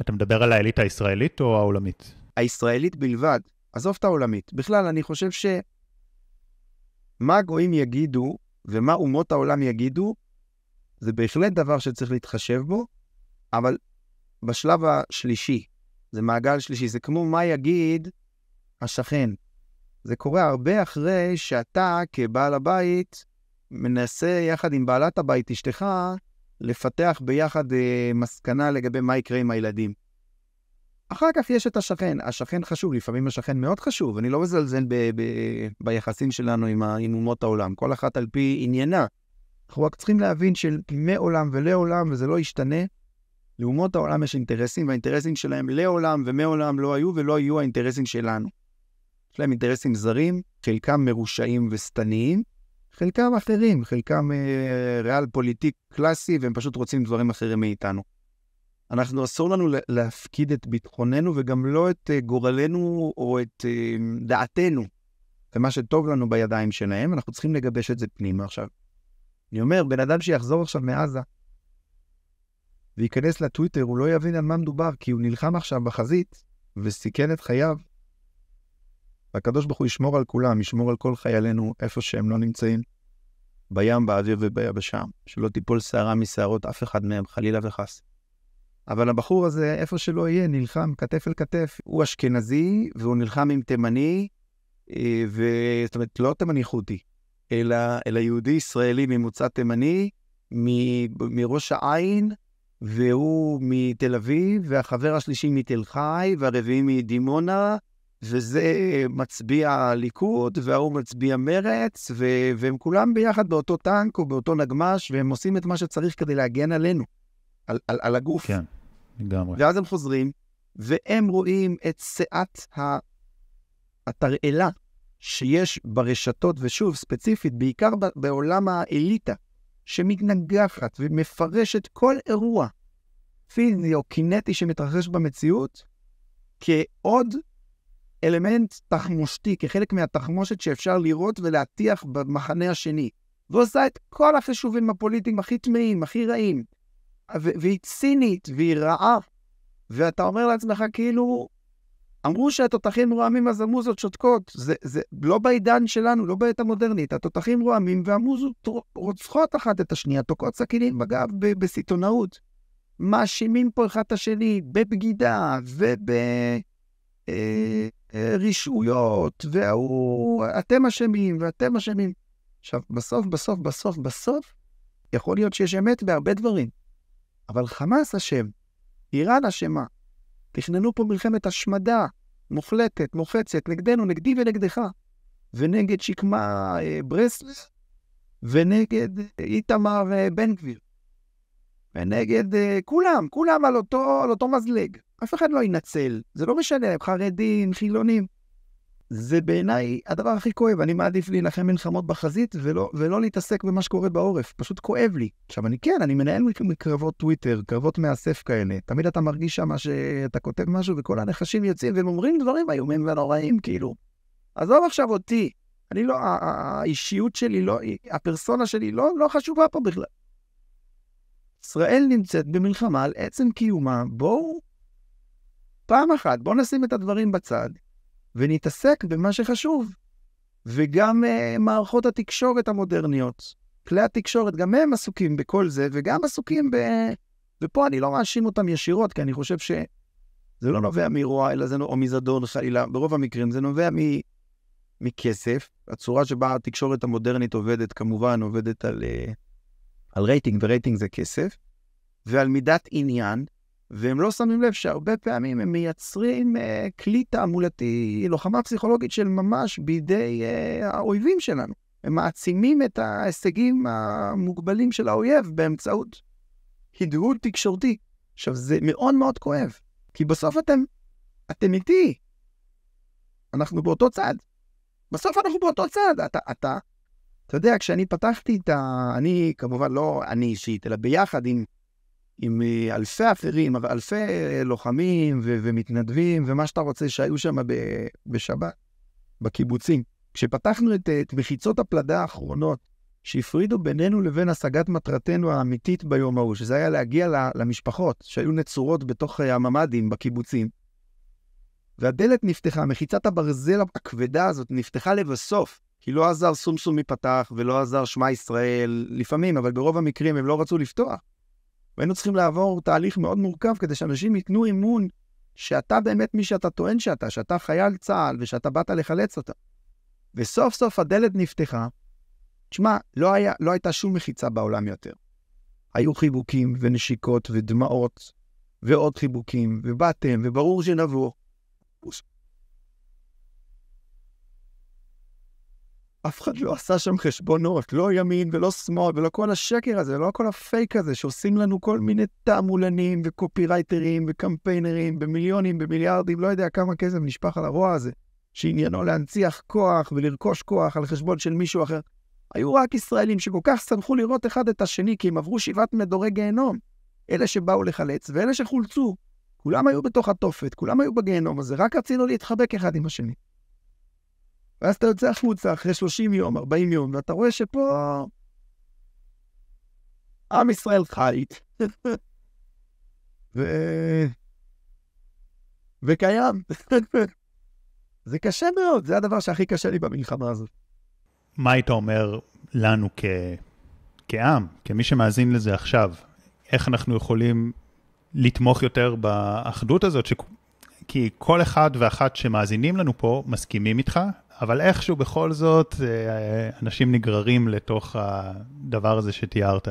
A: אתה מדבר על האליטה הישראלית או העולמית?
B: הישראלית בלבד. עזוב את העולמית. בכלל, אני חושב ש... מה הגויים יגידו ומה אומות העולם יגידו, זה בהחלט דבר שצריך להתחשב בו, אבל בשלב השלישי, זה מעגל שלישי, זה כמו מה יגיד השכן. זה קורה הרבה אחרי שאתה, כבעל הבית, מנסה יחד עם בעלת הבית, אשתך, לפתח ביחד אה, מסקנה לגבי מה יקרה עם הילדים. אחר כך יש את השכן. השכן חשוב, לפעמים השכן מאוד חשוב, אני לא מזלזל ב- ב- ביחסים שלנו עם, עם אומות העולם, כל אחת על פי עניינה. אנחנו רק צריכים להבין שמעולם ולעולם, וזה לא ישתנה, לאומות העולם יש אינטרסים, והאינטרסים שלהם לעולם ומעולם לא היו ולא יהיו האינטרסים שלנו. יש להם אינטרסים זרים, חלקם מרושעים ושטניים, חלקם אחרים, חלקם אה, ריאל פוליטיק קלאסי, והם פשוט רוצים דברים אחרים מאיתנו. אנחנו, אסור לנו להפקיד את ביטחוננו וגם לא את אה, גורלנו או את אה, דעתנו ומה שטוב לנו בידיים שלהם, אנחנו צריכים לגבש את זה פנימה עכשיו. אני אומר, בן אדם שיחזור עכשיו מעזה וייכנס לטוויטר, הוא לא יבין על מה מדובר, כי הוא נלחם עכשיו בחזית וסיכן את חייו. והקדוש ברוך הוא ישמור על כולם, ישמור על כל חיילינו איפה שהם לא נמצאים, בים, באוויר וביבשה, שלא תיפול שערה משערות אף אחד מהם, חלילה וחס. אבל הבחור הזה, איפה שלא יהיה, נלחם כתף אל כתף. הוא אשכנזי, והוא נלחם עם תימני, אה, ו... זאת אומרת, לא תימני חוטי, אלא, אלא יהודי ישראלי ממוצא תימני, מ... מראש העין, והוא מתל אביב, והחבר השלישי מתל חי, והרביעי מדימונה, וזה מצביע ליכוד, וההוא מצביע מרץ, ו... והם כולם ביחד באותו טנק או באותו נגמש, והם עושים את מה שצריך כדי להגן עלינו, על, על, על הגוף.
A: כן. לגמרי.
B: ואז הם חוזרים, והם רואים את שאת התרעלה שיש ברשתות, ושוב, ספציפית, בעיקר בעולם האליטה, שמתנגחת ומפרשת כל אירוע פיזי או קינטי שמתרחש במציאות כעוד אלמנט תחמושתי, כחלק מהתחמושת שאפשר לראות ולהטיח במחנה השני. ועושה את כל החישובים הפוליטיים הכי טמאים, הכי רעים, והיא צינית, והיא רעה, ואתה אומר לעצמך, כאילו, אמרו שהתותחים רועמים אז המוזות שותקות. זה, זה לא בעידן שלנו, לא בעת המודרנית. התותחים רועמים והמוזות רוצחות אחת את השנייה, תוקעות סכינים בגב בסיטונאות. מאשימים פה אחד את השני בבגידה וברשעויות, אה, והוא, אתם אשמים ואתם אשמים. עכשיו, בסוף, בסוף, בסוף, בסוף, יכול להיות שיש אמת בהרבה דברים. אבל חמאס אשם, איראן אשמה. תכננו פה מלחמת השמדה מוחלטת, מוחצת, נגדנו, נגדי ונגדך. ונגד שקמה אה, ברסלב, ונגד איתמר אה, בן גביר. ונגד אה, כולם, כולם על אותו, על אותו מזלג. אף אחד לא ינצל, זה לא משנה, חרדים, חילונים. זה בעיניי הדבר הכי כואב. אני מעדיף להילחם מלחמות בחזית ולא, ולא להתעסק במה שקורה בעורף. פשוט כואב לי. עכשיו, אני כן, אני מנהל קרבות טוויטר, קרבות מאסף כאלה. תמיד אתה מרגיש שם שאתה כותב משהו וכל הנחשים יוצאים והם אומרים דברים איומים ונוראים, כאילו. עזוב עכשיו אותי. אני לא, האישיות שלי, לא, הפרסונה שלי לא, לא חשובה פה בכלל. ישראל נמצאת במלחמה על עצם קיומה. בואו, פעם אחת, בואו נשים את הדברים בצד. ונתעסק במה שחשוב. וגם uh, מערכות התקשורת המודרניות, כלי התקשורת, גם הם עסוקים בכל זה, וגם עסוקים ב... ופה אני לא מאשים אותם ישירות, כי אני חושב שזה לא נובע מרוע, אלא זה או מזדון חלילה, ברוב המקרים זה נובע מ... מכסף. הצורה שבה התקשורת המודרנית עובדת, כמובן, עובדת על, uh, על רייטינג, ורייטינג זה כסף, ועל מידת עניין, והם לא שמים לב שהרבה פעמים הם מייצרים אה, כלי תעמולתי, לוחמה פסיכולוגית של ממש בידי אה, האויבים שלנו. הם מעצימים את ההישגים המוגבלים של האויב באמצעות הדהוד תקשורתי. עכשיו, זה מאוד מאוד כואב, כי בסוף אתם, אתם איתי. אנחנו באותו צד. בסוף אנחנו באותו צד. אתה, אתה, אתה יודע, כשאני פתחתי את ה... אני, כמובן, לא אני אישית, אלא ביחד עם עם אה, אלפי אחרים, אלפי אה, לוחמים ו- ומתנדבים ומה שאתה רוצה שהיו שם ב- בשבת, בקיבוצים. כשפתחנו את, את מחיצות הפלדה האחרונות שהפרידו בינינו לבין השגת מטרתנו האמיתית ביום ההוא, שזה היה להגיע למשפחות שהיו נצורות בתוך אה, הממ"דים בקיבוצים, והדלת נפתחה, מחיצת הברזל הכבדה הזאת נפתחה לבסוף, כי לא עזר סומסום מפתח ולא עזר שמע ישראל, לפעמים, אבל ברוב המקרים הם לא רצו לפתוח. והיינו צריכים לעבור תהליך מאוד מורכב כדי שאנשים ייתנו אמון שאתה באמת מי שאתה טוען שאתה, שאתה חייל צה"ל ושאתה באת לחלץ אותה. וסוף סוף הדלת נפתחה. תשמע, לא, היה, לא הייתה שום מחיצה בעולם יותר. היו חיבוקים ונשיקות ודמעות ועוד חיבוקים, ובאתם, וברור שנבוא. אף אחד לא עשה שם חשבונות, לא ימין ולא שמאל ולא כל השקר הזה, לא כל הפייק הזה שעושים לנו כל מיני תעמולנים וקופירייטרים וקמפיינרים במיליונים, במיליארדים, לא יודע כמה כסף נשפך על הרוע הזה, שעניינו להנציח כוח ולרכוש כוח על חשבון של מישהו אחר. היו רק ישראלים שכל כך שמחו לראות אחד את השני, כי הם עברו שבעת מדורי גיהנום. אלה שבאו לחלץ ואלה שחולצו. כולם היו בתוך התופת, כולם היו בגיהנום הזה, רק רצינו להתחבק אחד עם השני. ואז אתה יוצא החוצה אחרי 30 יום, 40 יום, ואתה רואה שפה עם ישראל חי. ו... וקיים. זה קשה מאוד, זה הדבר שהכי קשה לי במלחמה הזאת.
A: מה היית אומר לנו כ... כעם, כמי שמאזין לזה עכשיו? איך אנחנו יכולים לתמוך יותר באחדות הזאת? ש... כי כל אחד ואחת שמאזינים לנו פה מסכימים איתך, אבל איכשהו בכל זאת אה, אנשים נגררים לתוך הדבר הזה שתיארת.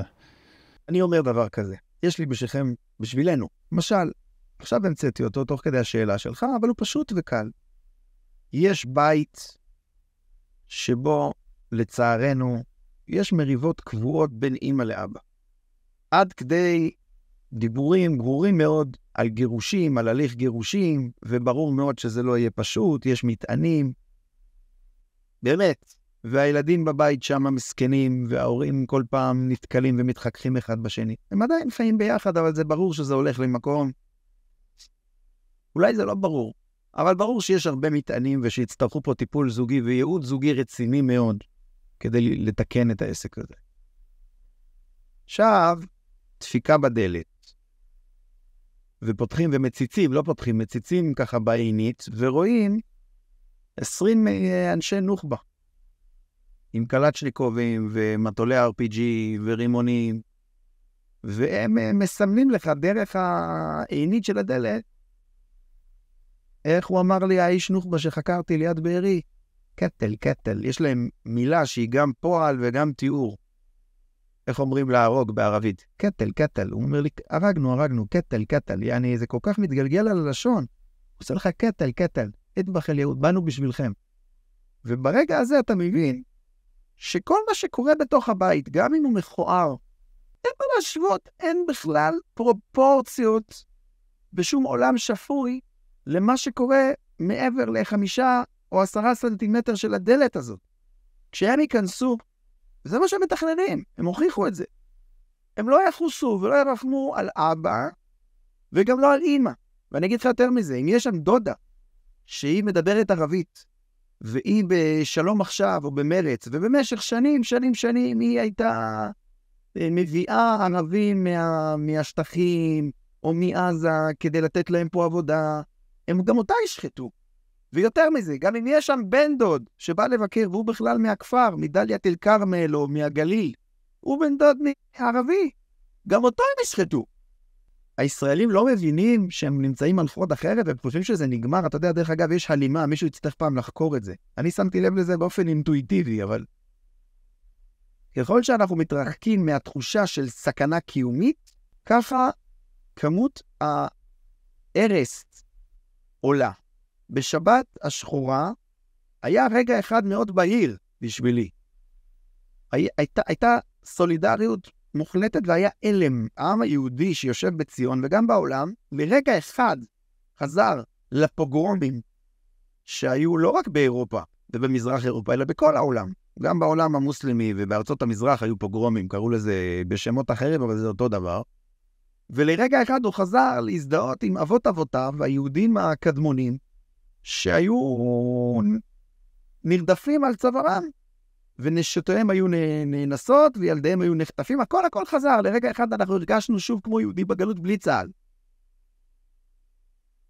B: אני אומר דבר כזה, יש לי בשבילכם, בשבילנו, למשל, עכשיו המצאתי אותו תוך כדי השאלה שלך, אבל הוא פשוט וקל. יש בית שבו, לצערנו, יש מריבות קבועות בין אימא לאבא. עד כדי דיבורים ברורים מאוד על גירושים, על הליך גירושים, וברור מאוד שזה לא יהיה פשוט, יש מטענים. באמת. והילדים בבית שם מסכנים, וההורים כל פעם נתקלים ומתחככים אחד בשני. הם עדיין חיים ביחד, אבל זה ברור שזה הולך למקום. אולי זה לא ברור, אבל ברור שיש הרבה מטענים ושיצטרכו פה טיפול זוגי וייעוד זוגי רציני מאוד כדי לתקן את העסק הזה. עכשיו, דפיקה בדלת. ופותחים ומציצים, לא פותחים, מציצים ככה בעינית, ורואים 20 אה, אנשי נוח'בה, עם קלצ'ניקובים ומטולי RPG ורימונים, והם אה, מסמנים לך דרך העינית של הדלת, איך הוא אמר לי, האיש נוח'בה שחקרתי ליד בארי? קטל, קטל. יש להם מילה שהיא גם פועל וגם תיאור. איך אומרים להרוג בערבית? קטל, קטל. הוא אומר לי, הרגנו, הרגנו, קטל, קטל. יעני, זה כל כך מתגלגל על הלשון. הוא עושה לך קטל, קטל. אטבח אל יהוד, באנו בשבילכם. וברגע הזה אתה מבין שכל מה שקורה בתוך הבית, גם אם הוא מכוער, אין מה להשוות, אין בכלל פרופורציות בשום עולם שפוי למה שקורה מעבר לחמישה או עשרה סנטימטר של הדלת הזאת. כשהם ייכנסו, וזה מה שהם מתכננים, הם הוכיחו את זה. הם לא יחוסו ולא ירחמו על אבא, וגם לא על אימא. ואני אגיד לך יותר מזה, אם יש שם דודה שהיא מדברת ערבית, והיא בשלום עכשיו או במרץ, ובמשך שנים, שנים, שנים היא הייתה אה, מביאה ערבים מה, מהשטחים או מעזה כדי לתת להם פה עבודה, הם גם אותה ישחטו. ויותר מזה, גם אם יש שם בן דוד שבא לבקר והוא בכלל מהכפר, מדאלית אל-כרמל או מהגליל, הוא בן דוד מערבי, גם אותו הם ישחטו. הישראלים לא מבינים שהם נמצאים על פרוד אחרת והם חושבים שזה נגמר. אתה יודע, דרך אגב, יש הלימה, מישהו יצטרך פעם לחקור את זה. אני שמתי לב לזה באופן אינטואיטיבי, אבל... ככל שאנחנו מתרחקים מהתחושה של סכנה קיומית, ככה כמות ההרס עולה. בשבת השחורה היה רגע אחד מאוד בהיר בשבילי. הי, הייתה, הייתה סולידריות מוחלטת והיה הלם. העם היהודי שיושב בציון וגם בעולם, לרגע אחד חזר לפוגרומים שהיו לא רק באירופה ובמזרח אירופה, אלא בכל העולם. גם בעולם המוסלמי ובארצות המזרח היו פוגרומים, קראו לזה בשמות אחרים, אבל זה אותו דבר. ולרגע אחד הוא חזר להזדהות עם אבות אבותיו, היהודים הקדמונים, שהיו נרדפים על צווארם, ונשותיהם היו נאנסות, וילדיהם היו נחטפים, הכל הכל חזר. לרגע אחד אנחנו הרגשנו שוב כמו יהודי בגלות בלי צה"ל.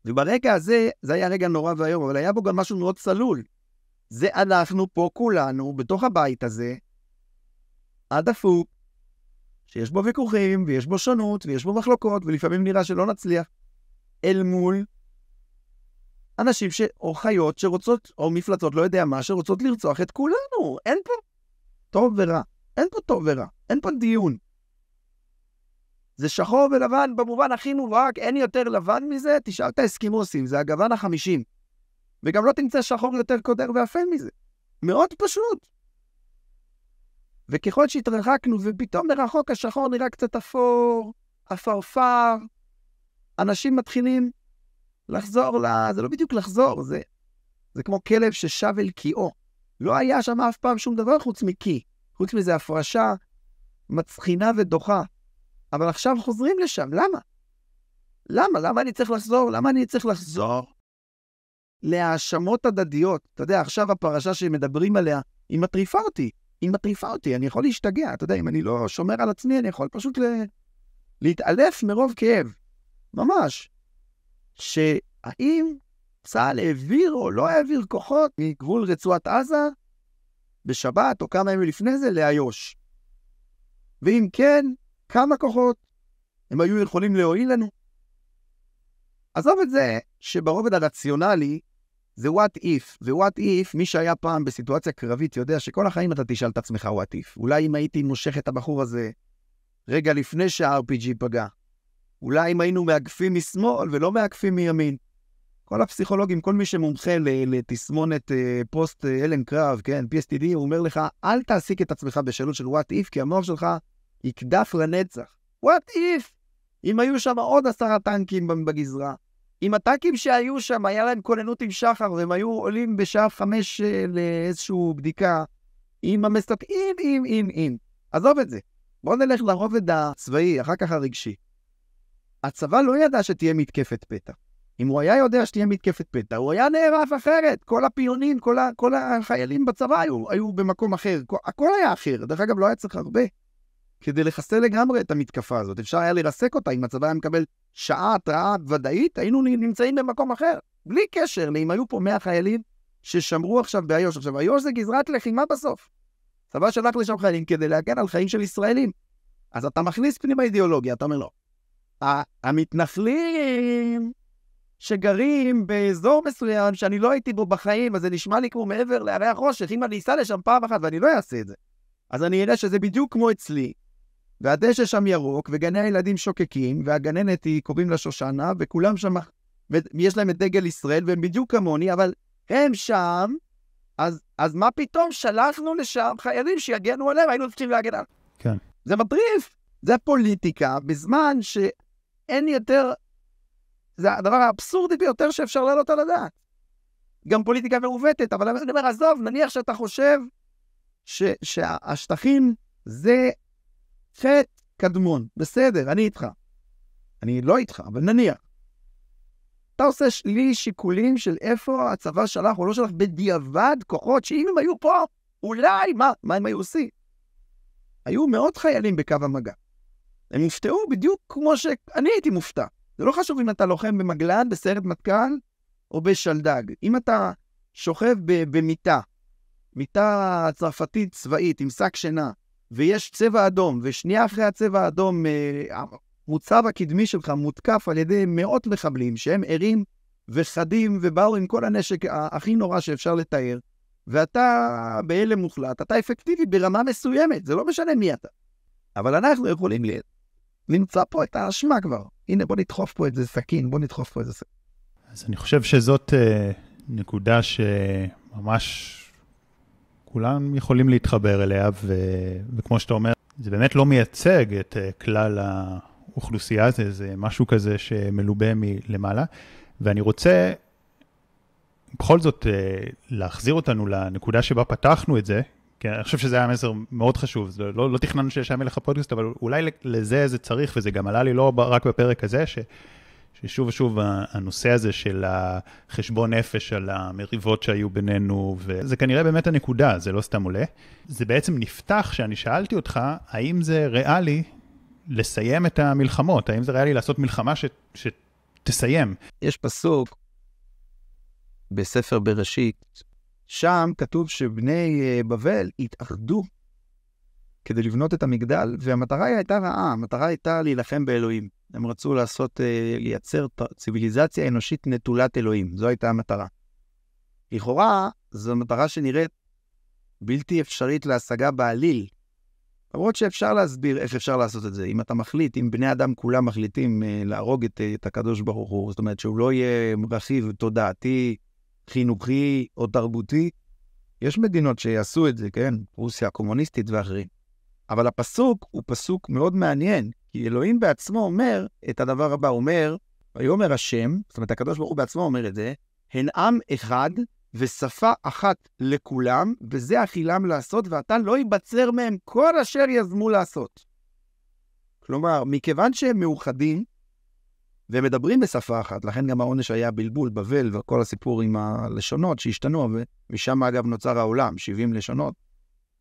B: וברגע הזה, זה היה רגע נורא ואיום, אבל היה בו גם משהו מאוד צלול. זה אנחנו פה כולנו, בתוך הבית הזה, עד הפוק, שיש בו ויכוחים, ויש בו שונות, ויש בו מחלוקות, ולפעמים נראה שלא נצליח, אל מול אנשים ש... או חיות שרוצות, או מפלצות, לא יודע מה, שרוצות לרצוח את כולנו. אין פה טוב ורע. אין פה טוב ורע. אין פה דיון. זה שחור ולבן במובן הכי מובהק, אין יותר לבן מזה, תשאל את האסקימוסים, זה הגוון החמישים. וגם לא תמצא שחור יותר קודר ואפל מזה. מאוד פשוט. וככל שהתרחקנו, ופתאום מרחוק השחור נראה קצת אפור, עפרפר, אנשים מתחילים לחזור ל... זה לא בדיוק לחזור, זה, זה כמו כלב ששב אל קיאו. לא היה שם אף פעם שום דבר חוץ מקי. חוץ מזה הפרשה מצחינה ודוחה. אבל עכשיו חוזרים לשם, למה? למה? למה אני צריך לחזור? למה אני צריך לחזור להאשמות הדדיות? אתה יודע, עכשיו הפרשה שמדברים עליה, היא מטריפה אותי. היא מטריפה אותי, אני יכול להשתגע. אתה יודע, אם אני לא שומר על עצמי, אני יכול פשוט ל... להתעלף מרוב כאב. ממש. שהאם צה"ל העביר או לא העביר כוחות מגבול רצועת עזה בשבת או כמה ימים לפני זה לאיו"ש? ואם כן, כמה כוחות הם היו יכולים להועיל לנו? עזוב את זה שברובד הרציונלי זה what if, ו-what if, מי שהיה פעם בסיטואציה קרבית יודע שכל החיים אתה תשאל את עצמך what if. אולי אם הייתי מושך את הבחור הזה רגע לפני שה-RPG פגע, אולי אם היינו מאגפים משמאל ולא מאגפים מימין. כל הפסיכולוגים, כל מי שמומחה לתסמונת אה, פוסט אה, אלן קרב, כן, PSTD, הוא אומר לך, אל תעסיק את עצמך בשאלות של what if, כי המוח שלך יקדף לנצח. what if? אם היו שם עוד עשרה טנקים בגזרה, אם הטנקים שהיו שם, היה להם כוננות עם שחר, והם היו עולים בשעה חמש אה, לאיזושהי בדיקה, עם המסת... אם, אם, אם, אם. עזוב את זה. בואו נלך לרובד הצבאי, אחר כך הרגשי. הצבא לא ידע שתהיה מתקפת פתע. אם הוא היה יודע שתהיה מתקפת פתע, הוא היה נערף אחרת. כל הפיונים, כל, ה, כל החיילים בצבא היו, היו במקום אחר. כל, הכל היה אחר. דרך אגב, לא היה צריך הרבה כדי לחסל לגמרי את המתקפה הזאת. אפשר היה לרסק אותה. אם הצבא היה מקבל שעה התראה ודאית, היינו נמצאים במקום אחר. בלי קשר לאם היו פה 100 חיילים ששמרו עכשיו באיו"ש. עכשיו, איו"ש זה גזרת לחימה בסוף. צבא שלח לשם חיילים כדי להגן על חיים של ישראלים. אז אתה מכניס פנימה אידיאולוגיה, אתה אומר לו, המתנחלים שגרים באזור מסוים שאני לא הייתי בו בחיים, אז זה נשמע לי כמו מעבר להרי החושך, אם אני אסע לשם פעם אחת ואני לא אעשה את זה, אז אני אראה שזה בדיוק כמו אצלי, והדשא שם ירוק, וגני הילדים שוקקים, והגננת היא, קוראים לה שושנה, וכולם שם, ויש להם את דגל ישראל, והם בדיוק כמוני, אבל הם שם, אז, אז מה פתאום שלחנו לשם חיילים שיגנו עליהם, היינו צריכים להגן עליהם.
A: כן.
B: זה מטריף. זה פוליטיקה, בזמן שאין יותר... זה הדבר האבסורדי ביותר שאפשר להעלות על הדעת. גם פוליטיקה מעוותת, אבל אני אומר, עזוב, נניח שאתה חושב ש, שהשטחים זה חטא קדמון. בסדר, אני איתך. אני לא איתך, אבל נניח. אתה עושה לי שיקולים של איפה הצבא שלח או לא שלח בדיעבד כוחות, שאם הם היו פה, אולי, מה, מה הם היו עושים? היו מאות חיילים בקו המגע. הם הופתעו בדיוק כמו שאני הייתי מופתע. זה לא חשוב אם אתה לוחם במגלן, בסיירת מטכ"ל או בשלדג. אם אתה שוכב במיטה, מיטה צרפתית צבאית עם שק שינה, ויש צבע אדום, ושנייה אחרי הצבע האדום, אה, המוצב הקדמי שלך מותקף על ידי מאות מחבלים שהם ערים וחדים ובאו עם כל הנשק הכי נורא שאפשר לתאר, ואתה בהלם מוחלט, אתה אפקטיבי ברמה מסוימת, זה לא משנה מי אתה. אבל אנחנו יכולים ל... למצוא פה את האשמה כבר. הנה, בוא נדחוף פה איזה סכין, בוא נדחוף פה איזה סכין.
A: אז אני חושב שזאת uh, נקודה שממש כולם יכולים להתחבר אליה, ו... וכמו שאתה אומר, זה באמת לא מייצג את uh, כלל האוכלוסייה, הזה, זה משהו כזה שמלובה מלמעלה. ואני רוצה בכל זאת, אה, להחזיר אותנו לנקודה שבה פתחנו את זה, כי אני חושב שזה היה מסר מאוד חשוב, זה לא, לא תכננו שישם לך פודקאסט, אבל אולי לזה זה צריך, וזה גם עלה לי לא רק בפרק הזה, ש, ששוב ושוב הנושא הזה של החשבון נפש על המריבות שהיו בינינו, וזה כנראה באמת הנקודה, זה לא סתם עולה. זה בעצם נפתח שאני שאלתי אותך, האם זה ריאלי לסיים את המלחמות? האם זה ריאלי לעשות מלחמה ש, שתסיים?
B: יש פסוק בספר בראשית, שם כתוב שבני אה, בבל התאחדו כדי לבנות את המגדל, והמטרה הייתה רעה, המטרה הייתה להילחם באלוהים. הם רצו לעשות, אה, לייצר ציוויליזציה אנושית נטולת אלוהים, זו הייתה המטרה. לכאורה, זו מטרה שנראית בלתי אפשרית להשגה בעליל. למרות שאפשר להסביר איך אפשר לעשות את זה. אם אתה מחליט, אם בני אדם כולם מחליטים אה, להרוג את, את הקדוש ברוך הוא, זאת אומרת שהוא לא יהיה רכיב תודעתי, חינוכי או תרבותי. יש מדינות שיעשו את זה, כן? רוסיה הקומוניסטית ואחרים. אבל הפסוק הוא פסוק מאוד מעניין, כי אלוהים בעצמו אומר את הדבר הבא, אומר, ויאמר השם, זאת אומרת, הקדוש ברוך הוא בעצמו אומר את זה, הן עם אחד ושפה אחת לכולם, וזה אכילם לעשות, ואתה לא ייבצר מהם כל אשר יזמו לעשות. כלומר, מכיוון שהם מאוחדים, והם מדברים בשפה אחת, לכן גם העונש היה בלבול, בבל, וכל הסיפור עם הלשונות שהשתנו, ומשם אגב נוצר העולם, 70 לשונות.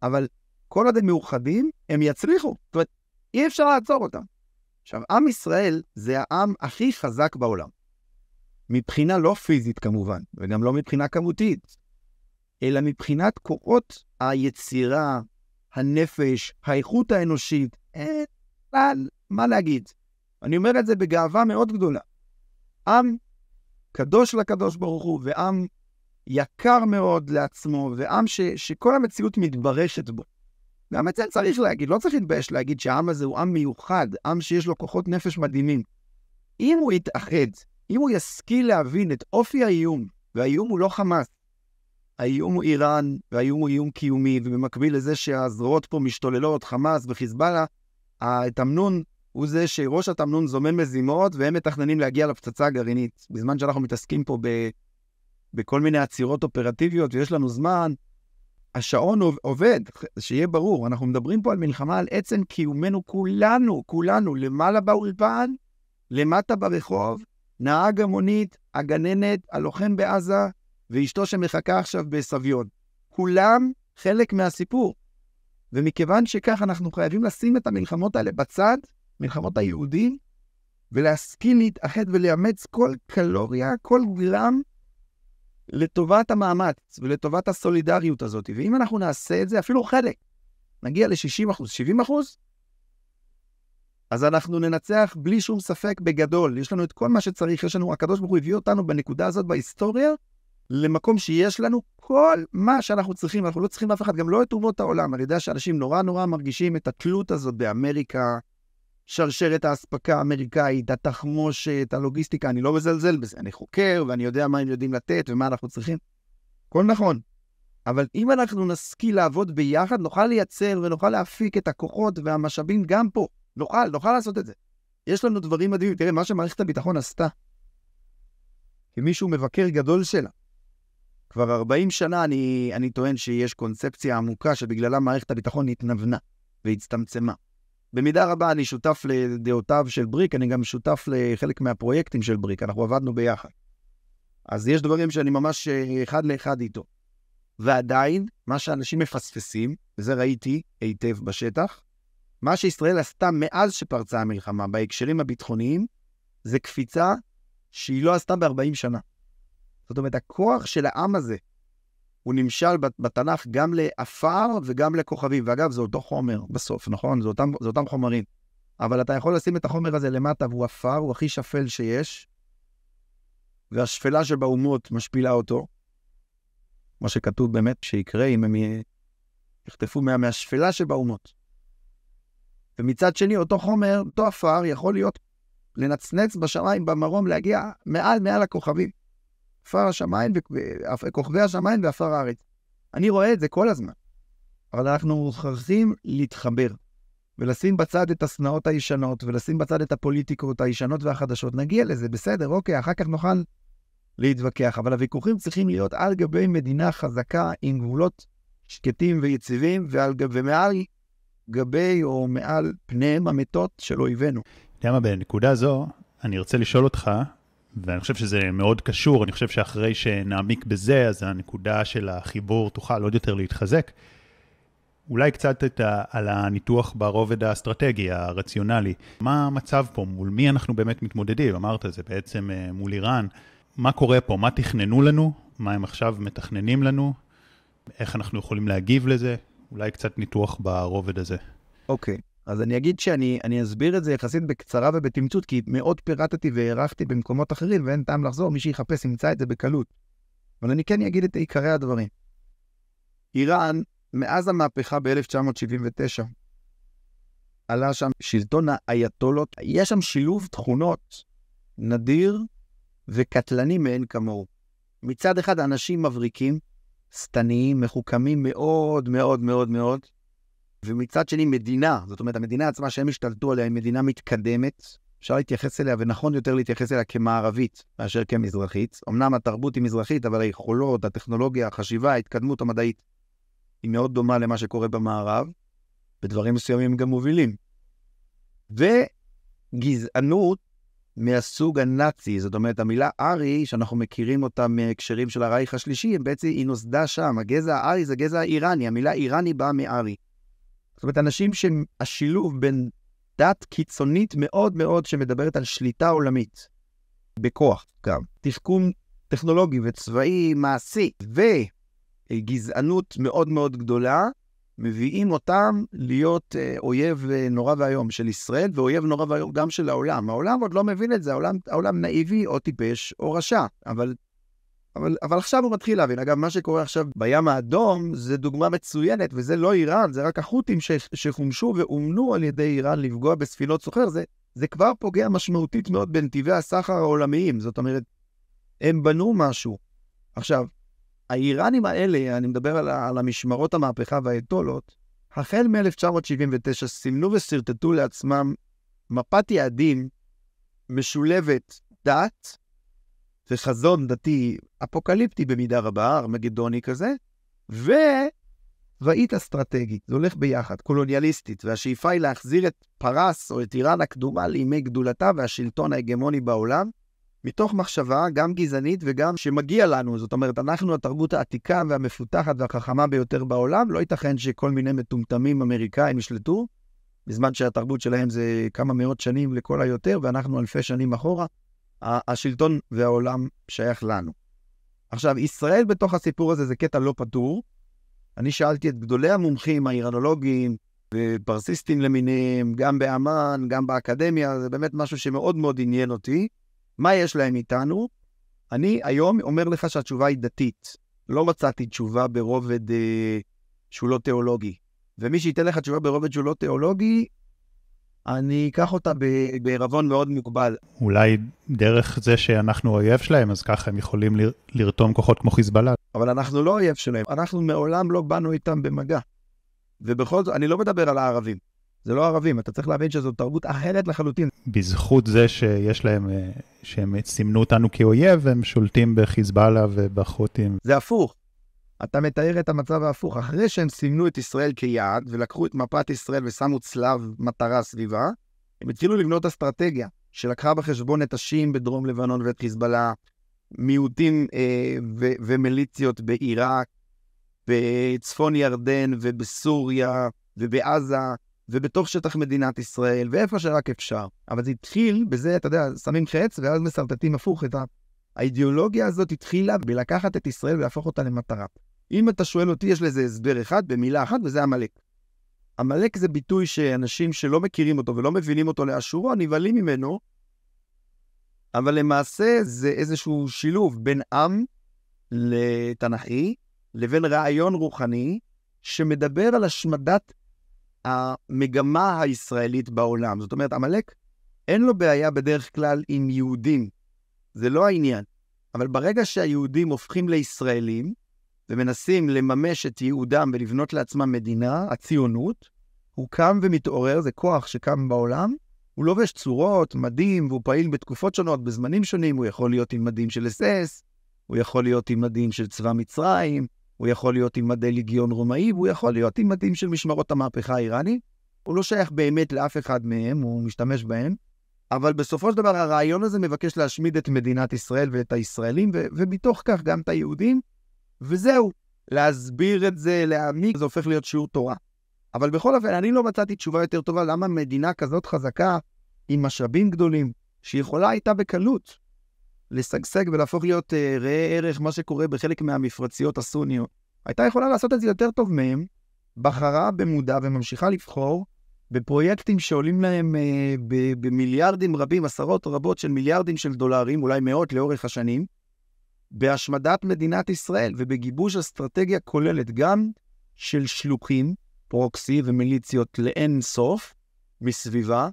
B: אבל כל עוד הם מאוחדים, הם יצליחו. זאת אומרת, אי אפשר לעצור אותם. עכשיו, עם ישראל זה העם הכי חזק בעולם. מבחינה לא פיזית כמובן, וגם לא מבחינה כמותית, אלא מבחינת כוחות היצירה, הנפש, האיכות האנושית, אין מה להגיד. אני אומר את זה בגאווה מאוד גדולה. עם קדוש לקדוש ברוך הוא, ועם יקר מאוד לעצמו, ועם ש, שכל המציאות מתברשת בו. גם את זה צריך להגיד, לא צריך להתבייש להגיד שהעם הזה הוא עם מיוחד, עם שיש לו כוחות נפש מדהימים. אם הוא יתאחד, אם הוא ישכיל להבין את אופי האיום, והאיום הוא לא חמאס, האיום הוא איראן, והאיום הוא איום קיומי, ובמקביל לזה שהזרועות פה משתוללות, חמאס וחיזבאללה, התמנון הוא זה שראש התמנון זומם מזימות, והם מתכננים להגיע לפצצה הגרעינית. בזמן שאנחנו מתעסקים פה ב, בכל מיני עצירות אופרטיביות, ויש לנו זמן, השעון עובד, שיהיה ברור, אנחנו מדברים פה על מלחמה על עצם קיומנו כולנו, כולנו, למעלה באולפן, למטה ברחוב, נהג המונית, הגננת, הלוחם בעזה, ואשתו שמחכה עכשיו בסביון. כולם חלק מהסיפור. ומכיוון שכך, אנחנו חייבים לשים את המלחמות האלה בצד, מלחמות היהודים, ולהשכיל להתאחד ולאמץ כל קלוריה, כל גרם, לטובת המאמץ ולטובת הסולידריות הזאת. ואם אנחנו נעשה את זה, אפילו חלק, נגיע ל-60 אחוז, 70 אחוז, אז אנחנו ננצח בלי שום ספק בגדול. יש לנו את כל מה שצריך, יש לנו, הקדוש ברוך הוא הביא אותנו בנקודה הזאת בהיסטוריה, למקום שיש לנו כל מה שאנחנו צריכים. אנחנו לא צריכים אף אחד, גם לא את אומות העולם. אני יודע שאנשים נורא נורא מרגישים את התלות הזאת באמריקה, שרשרת האספקה האמריקאית, התחמושת, הלוגיסטיקה, אני לא מזלזל בזה. אני חוקר ואני יודע מה הם יודעים לתת ומה אנחנו צריכים. הכל נכון. אבל אם אנחנו נשכיל לעבוד ביחד, נוכל לייצר ונוכל להפיק את הכוחות והמשאבים גם פה. נוכל, נוכל לעשות את זה. יש לנו דברים מדהימים. תראה, מה שמערכת הביטחון עשתה, כמישהו מבקר גדול שלה, כבר 40 שנה אני, אני טוען שיש קונספציה עמוקה שבגללה מערכת הביטחון התנוונה והצטמצמה. במידה רבה אני שותף לדעותיו של בריק, אני גם שותף לחלק מהפרויקטים של בריק, אנחנו עבדנו ביחד. אז יש דברים שאני ממש אה, אחד לאחד איתו. ועדיין, מה שאנשים מפספסים, וזה ראיתי היטב בשטח, מה שישראל עשתה מאז שפרצה המלחמה בהקשרים הביטחוניים, זה קפיצה שהיא לא עשתה ב-40 שנה. זאת אומרת, הכוח של העם הזה, הוא נמשל בתנ"ך גם לעפר וגם לכוכבים. ואגב, זה אותו חומר בסוף, נכון? זה אותם, זה אותם חומרים. אבל אתה יכול לשים את החומר הזה למטה, והוא עפר, הוא הכי שפל שיש, והשפלה שבאומות משפילה אותו. מה שכתוב באמת שיקרה אם הם יחטפו מה, מהשפלה שבאומות. ומצד שני, אותו חומר, אותו עפר, יכול להיות לנצנץ בשמיים, במרום, להגיע מעל מעל הכוכבים. עפר השמיים, וכוכבי השמיים ועפר הארץ. אני רואה את זה כל הזמן. אבל אנחנו מוכרחים להתחבר, ולשים בצד את השנאות הישנות, ולשים בצד את הפוליטיקות הישנות והחדשות. נגיע לזה, בסדר, אוקיי, אחר כך נוכל להתווכח. אבל הוויכוחים צריכים להיות על גבי מדינה חזקה עם גבולות שקטים ויציבים, ועל, ומעל גבי או מעל פניהם המתות של אויבינו.
A: אתה יודע מה, בנקודה זו, אני ארצה לשאול אותך, ואני חושב שזה מאוד קשור, אני חושב שאחרי שנעמיק בזה, אז הנקודה של החיבור תוכל עוד יותר להתחזק. אולי קצת את ה, על הניתוח ברובד האסטרטגי, הרציונלי. מה המצב פה? מול מי אנחנו באמת מתמודדים? אמרת, זה בעצם אה, מול איראן. מה קורה פה? מה תכננו לנו? מה הם עכשיו מתכננים לנו? איך אנחנו יכולים להגיב לזה? אולי קצת ניתוח ברובד הזה.
B: אוקיי. Okay. אז אני אגיד שאני אני אסביר את זה יחסית בקצרה ובתמצות, כי מאוד פירטתי והערכתי במקומות אחרים, ואין טעם לחזור, מי שיחפש ימצא את זה בקלות. אבל אני כן אגיד את עיקרי הדברים. איראן, מאז המהפכה ב-1979, עלה שם שלטון האייתולות, יש שם שילוב תכונות נדיר וקטלני מאין כמוהו. מצד אחד, אנשים מבריקים, שטניים, מחוכמים מאוד מאוד מאוד מאוד, ומצד שני מדינה, זאת אומרת, המדינה עצמה שהם השתלטו עליה היא מדינה מתקדמת, אפשר להתייחס אליה, ונכון יותר להתייחס אליה כמערבית מאשר כמזרחית. אמנם התרבות היא מזרחית, אבל היכולות, הטכנולוגיה, החשיבה, ההתקדמות המדעית היא מאוד דומה למה שקורה במערב. בדברים מסוימים גם מובילים. וגזענות מהסוג הנאצי, זאת אומרת, המילה ארי, שאנחנו מכירים אותה מהקשרים של הרייך השלישי, בעצם היא נוסדה שם. הגזע הארי זה גזע האיראני, המילה איראני באה מארי. זאת אומרת, אנשים שהשילוב בין דת קיצונית מאוד מאוד שמדברת על שליטה עולמית, בכוח גם, תחכום טכנולוגי וצבאי מעשי, וגזענות מאוד מאוד גדולה, מביאים אותם להיות אה, אויב אה, נורא ואיום של ישראל, ואויב נורא ואיום גם של העולם. העולם עוד לא מבין את זה, העולם, העולם נאיבי או טיפש או רשע, אבל, אבל, אבל עכשיו הוא מתחיל להבין. אגב, מה שקורה עכשיו בים האדום זה דוגמה מצוינת, וזה לא איראן, זה רק החות'ים שחומשו ואומנו על ידי איראן לפגוע בספינות סוחר, זה, זה כבר פוגע משמעותית מאוד בנתיבי הסחר העולמיים. זאת אומרת, הם בנו משהו. עכשיו, האיראנים האלה, אני מדבר על, על המשמרות המהפכה והאייתולות, החל מ-1979 סימנו ושרטטו לעצמם מפת יעדים משולבת דת וחזון דתי אפוקליפטי במידה רבה, ארמגדוני כזה, וצבאית אסטרטגית, זה הולך ביחד, קולוניאליסטית, והשאיפה היא להחזיר את פרס או את איראן הקדומה לימי גדולתה והשלטון ההגמוני בעולם, מתוך מחשבה גם גזענית וגם שמגיע לנו. זאת אומרת, אנחנו התרבות העתיקה והמפותחת והחכמה ביותר בעולם, לא ייתכן שכל מיני מטומטמים אמריקאים ישלטו, בזמן שהתרבות שלהם זה כמה מאות שנים לכל היותר, ואנחנו אלפי שנים אחורה. השלטון והעולם שייך לנו. עכשיו, ישראל בתוך הסיפור הזה זה קטע לא פתור. אני שאלתי את גדולי המומחים, האיראנולוגים ופרסיסטים למיניהם, גם באמ"ן, גם באקדמיה, זה באמת משהו שמאוד מאוד עניין אותי. מה יש להם איתנו? אני היום אומר לך שהתשובה היא דתית. לא מצאתי תשובה ברובד אה, שהוא לא תיאולוגי. ומי שייתן לך תשובה ברובד שהוא לא תיאולוגי, אני אקח אותה בערבון מאוד מוגבל.
A: אולי דרך זה שאנחנו אויב שלהם, אז ככה הם יכולים לרתום כוחות כמו חיזבאללה.
B: אבל אנחנו לא אויב שלהם, אנחנו מעולם לא באנו איתם במגע. ובכל זאת, אני לא מדבר על הערבים. זה לא ערבים, אתה צריך להבין שזו תרבות אחרת לחלוטין.
A: בזכות זה שיש להם, אה, שהם סימנו אותנו כאויב, הם שולטים בחיזבאללה ובחות'ים.
B: זה הפוך. אתה מתאר את המצב ההפוך. אחרי שהם סימנו את ישראל כיעד, ולקחו את מפת ישראל ושמו צלב מטרה סביבה, הם התחילו לבנות אסטרטגיה שלקחה בחשבון את השיעים בדרום לבנון ואת חיזבאללה, מיעוטים אה, ו- ומיליציות בעיראק, בצפון ירדן ובסוריה ובעזה, ובתוך שטח מדינת ישראל, ואיפה שרק אפשר. אבל זה התחיל בזה, אתה יודע, שמים חץ, ואז מסרטטים הפוך את ה... האידיאולוגיה הזאת התחילה בלקחת את ישראל ולהפוך אותה למטרה. אם אתה שואל אותי, יש לזה הסבר אחד, במילה אחת, וזה עמלק. עמלק זה ביטוי שאנשים שלא מכירים אותו ולא מבינים אותו לאשורו, נבהלים ממנו, אבל למעשה זה איזשהו שילוב בין עם לתנ"כי לבין רעיון רוחני שמדבר על השמדת המגמה הישראלית בעולם. זאת אומרת, עמלק, אין לו בעיה בדרך כלל עם יהודים, זה לא העניין. אבל ברגע שהיהודים הופכים לישראלים, ומנסים לממש את ייעודם ולבנות לעצמם מדינה, הציונות, הוא קם ומתעורר, זה כוח שקם בעולם, הוא לובש צורות, מדים, והוא פעיל בתקופות שונות, בזמנים שונים, הוא יכול להיות עם מדים של אס-אס, הוא יכול להיות עם מדים של צבא מצרים, הוא יכול להיות עם מדי ליגיון רומאי, והוא יכול להיות עם מדים של משמרות המהפכה האיראנית. הוא לא שייך באמת לאף אחד מהם, הוא משתמש בהם. אבל בסופו של דבר הרעיון הזה מבקש להשמיד את מדינת ישראל ואת הישראלים, ו- ומתוך כך גם את היהודים, וזהו. להסביר את זה, להעמיק, זה הופך להיות שיעור תורה. אבל בכל אופן, אני לא מצאתי תשובה יותר טובה למה מדינה כזאת חזקה, עם משאבים גדולים, שיכולה הייתה בקלות לשגשג ולהפוך להיות uh, ראה ערך מה שקורה בחלק מהמפרציות הסוניות. הייתה יכולה לעשות את זה יותר טוב מהם, בחרה במודע וממשיכה לבחור בפרויקטים שעולים להם uh, במיליארדים רבים, עשרות רבות של מיליארדים של דולרים, אולי מאות לאורך השנים, בהשמדת מדינת ישראל ובגיבוש אסטרטגיה כוללת גם של שלוחים, פרוקסי ומיליציות לאין סוף מסביבה,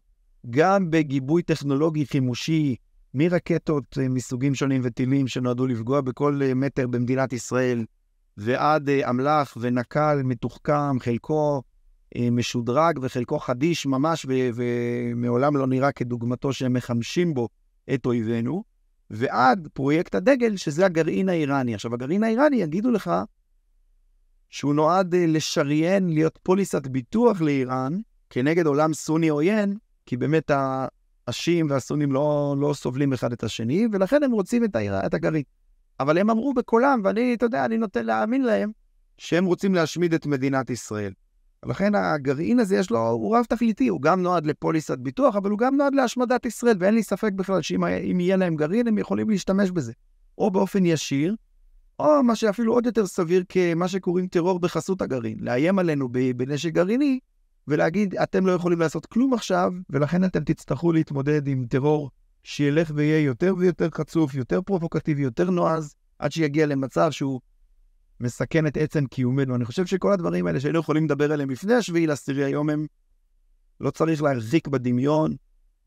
B: גם בגיבוי טכנולוגי חימושי מרקטות אה, מסוגים שונים וטילים שנועדו לפגוע בכל אה, מטר במדינת ישראל, ועד אה, אמל"ח ונק"ל מתוחכם, חלקו משודרג וחלקו חדיש ממש, ומעולם לא נראה כדוגמתו שהם מחמשים בו את אויבינו, ועד פרויקט הדגל, שזה הגרעין האיראני. עכשיו, הגרעין האיראני, יגידו לך שהוא נועד אה, לשריין, להיות פוליסת ביטוח לאיראן, כנגד עולם סוני עוין, כי באמת השיעים והסונים לא, לא סובלים אחד את השני, ולכן הם רוצים את, האיר, את הגרעין. אבל הם אמרו בקולם, ואני, אתה יודע, אני נוטה להאמין להם, שהם רוצים להשמיד את מדינת ישראל. ולכן הגרעין הזה יש לו, הוא רב תכליתי, הוא גם נועד לפוליסת ביטוח, אבל הוא גם נועד להשמדת ישראל, ואין לי ספק בכלל שאם יהיה להם גרעין, הם יכולים להשתמש בזה. או באופן ישיר, או מה שאפילו עוד יותר סביר כמה שקוראים טרור בחסות הגרעין, לאיים עלינו בנשק גרעיני, ולהגיד, אתם לא יכולים לעשות כלום עכשיו, ולכן אתם תצטרכו להתמודד עם טרור שילך ויהיה יותר ויותר חצוף, יותר פרובוקטיבי, יותר נועז, עד שיגיע למצב שהוא מסכן את עצם קיומנו. אני חושב שכל הדברים האלה שהיינו יכולים לדבר עליהם לפני השביעי לעשירי היום, הם לא צריך להרחיק בדמיון,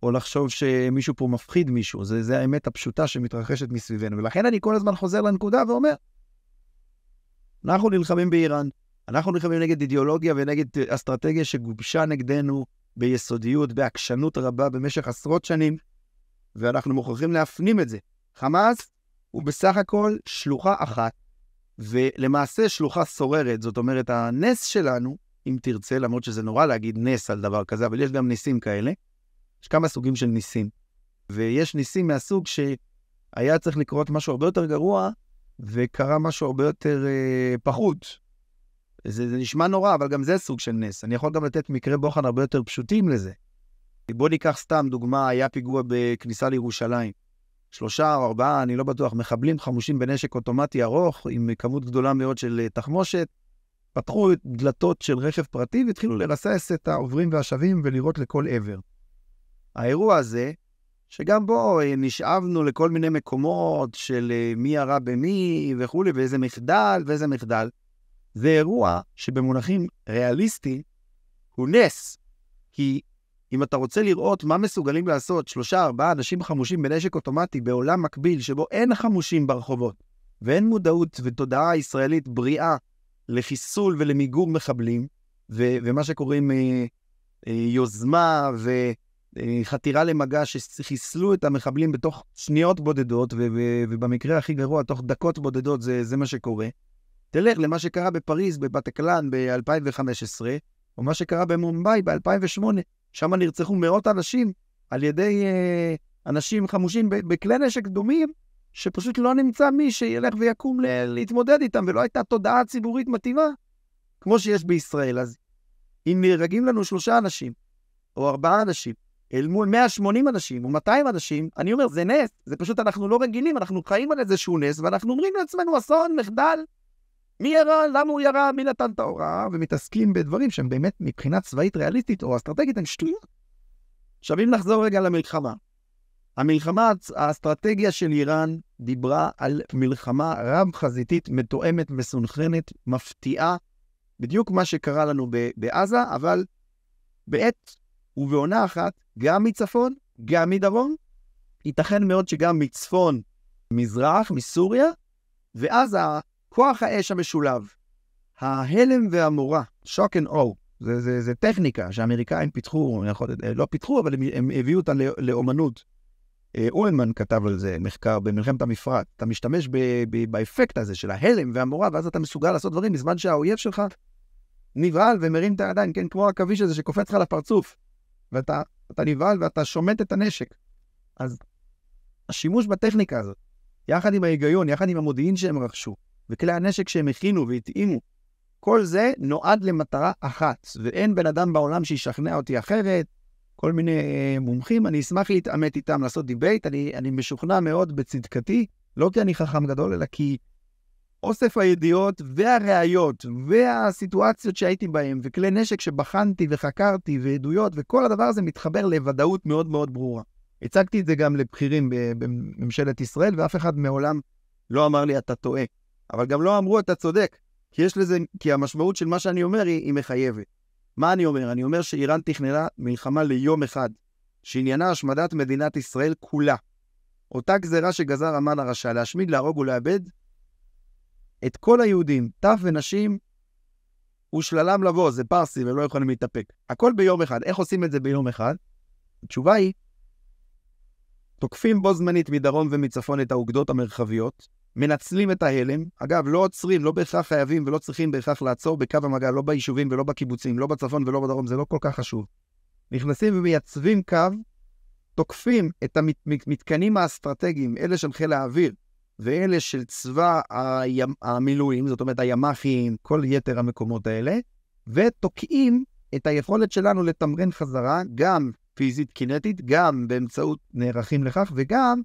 B: או לחשוב שמישהו פה מפחיד מישהו. זה, זה האמת הפשוטה שמתרחשת מסביבנו. ולכן אני כל הזמן חוזר לנקודה ואומר, אנחנו נלחמים באיראן, אנחנו נלחמים נגד אידיאולוגיה ונגד אסטרטגיה שגובשה נגדנו ביסודיות, בעקשנות רבה במשך עשרות שנים, ואנחנו מוכרחים להפנים את זה. חמאס הוא בסך הכל שלוחה אחת, ולמעשה שלוחה סוררת. זאת אומרת, הנס שלנו, אם תרצה, למרות שזה נורא להגיד נס על דבר כזה, אבל יש גם ניסים כאלה. יש כמה סוגים של ניסים. ויש ניסים מהסוג שהיה צריך לקרות משהו הרבה יותר גרוע, וקרה משהו הרבה יותר אה, פחות. זה, זה נשמע נורא, אבל גם זה סוג של נס. אני יכול גם לתת מקרי בוחן הרבה יותר פשוטים לזה. בוא ניקח סתם דוגמה, היה פיגוע בכניסה לירושלים. שלושה או ארבעה, אני לא בטוח, מחבלים חמושים בנשק אוטומטי ארוך, עם כמות גדולה מאוד של אה, תחמושת, פתחו דלתות של רכב פרטי והתחילו לרסס את העוברים והשבים ולירות לכל עבר. האירוע הזה, שגם בו אה, נשאבנו לכל מיני מקומות של אה, מי ירה במי וכולי, ואיזה מחדל ואיזה מחדל, זה אירוע שבמונחים ריאליסטיים הוא נס. כי אם אתה רוצה לראות מה מסוגלים לעשות שלושה, ארבעה אנשים חמושים בנשק אוטומטי בעולם מקביל שבו אין חמושים ברחובות, ואין מודעות ותודעה ישראלית בריאה לחיסול ולמיגור מחבלים, ו- ומה שקוראים אה, אה, יוזמה וחתירה למגע שחיסלו את המחבלים בתוך שניות בודדות, ו- ו- ובמקרה הכי גרוע, תוך דקות בודדות, זה, זה מה שקורה. תלך למה שקרה בפריז, בבטקלן ב-2015, או מה שקרה במומבאי ב-2008, שם נרצחו מאות אנשים על ידי אה, אנשים חמושים בכלי נשק דומים, שפשוט לא נמצא מי שילך ויקום להתמודד איתם, ולא הייתה תודעה ציבורית מתאימה, כמו שיש בישראל. אז אם נהרגים לנו שלושה אנשים, או ארבעה אנשים, אל מול 180 אנשים או 200 אנשים, אני אומר, זה נס, זה פשוט אנחנו לא רגילים, אנחנו חיים על איזשהו נס, ואנחנו אומרים לעצמנו, אסון, מחדל, מי ירה, למה הוא ירה, מי נתן את ההוראה, ומתעסקים בדברים שהם באמת מבחינה צבאית ריאליסטית או אסטרטגית הם שטויות. עכשיו אם נחזור רגע למלחמה. המלחמה, האסטרטגיה של איראן דיברה על מלחמה רב-חזיתית, מתואמת, מסונכרנת, מפתיעה, בדיוק מה שקרה לנו בעזה, אבל בעת ובעונה אחת, גם מצפון, גם מדרום, ייתכן מאוד שגם מצפון, מזרח, מסוריה, ואז כוח האש המשולב, ההלם והמורה, שוק אנד או, זה, זה, זה טכניקה שהאמריקאים פיתחו, יכול, לא פיתחו, אבל הם, הם הביאו אותה לאומנות. אה, אולמן כתב על זה מחקר במלחמת המפרט. אתה משתמש ב, ב, באפקט הזה של ההלם והמורה, ואז אתה מסוגל לעשות דברים בזמן שהאויב שלך נבהל ומרים את הידיים, כן, כמו העכביש הזה שקופץ לך לפרצוף. ואתה נבהל ואתה שומט את הנשק. אז השימוש בטכניקה הזאת, יחד עם ההיגיון, יחד עם המודיעין שהם רכשו, וכלי הנשק שהם הכינו והתאימו, כל זה נועד למטרה אחת, ואין בן אדם בעולם שישכנע אותי אחרת. כל מיני אה, מומחים, אני אשמח להתעמת איתם, לעשות debate, אני, אני משוכנע מאוד בצדקתי, לא כי אני חכם גדול, אלא כי אוסף הידיעות והראיות והסיטואציות שהייתי בהן, וכלי נשק שבחנתי וחקרתי, ועדויות, וכל הדבר הזה מתחבר לוודאות מאוד מאוד ברורה. הצגתי את זה גם לבכירים בממשלת ישראל, ואף אחד מעולם לא אמר לי, אתה טועה. אבל גם לא אמרו, אתה צודק, כי יש לזה, כי המשמעות של מה שאני אומר היא, היא מחייבת. מה אני אומר? אני אומר שאיראן תכננה מלחמה ליום אחד, שעניינה השמדת מדינת ישראל כולה. אותה גזרה שגזר המן הרשע, להשמיד, להרוג ולאבד את כל היהודים, טף ונשים, ושללם לבוא, זה פרסי ולא יכולים להתאפק. הכל ביום אחד. איך עושים את זה ביום אחד? התשובה היא, תוקפים בו זמנית מדרום ומצפון את האוגדות המרחביות, מנצלים את ההלם. אגב, לא עוצרים, לא בהכרח חייבים ולא צריכים בהכרח לעצור בקו המגע, לא ביישובים ולא בקיבוצים, לא בצפון ולא בדרום, זה לא כל כך חשוב. נכנסים ומייצבים קו, תוקפים את המתקנים האסטרטגיים, אלה של חיל האוויר ואלה של צבא הים, המילואים, זאת אומרת הימ"חים, כל יתר המקומות האלה, ותוקעים את היכולת שלנו לתמרן חזרה, גם פיזית קינטית, גם באמצעות נערכים לכך, וגם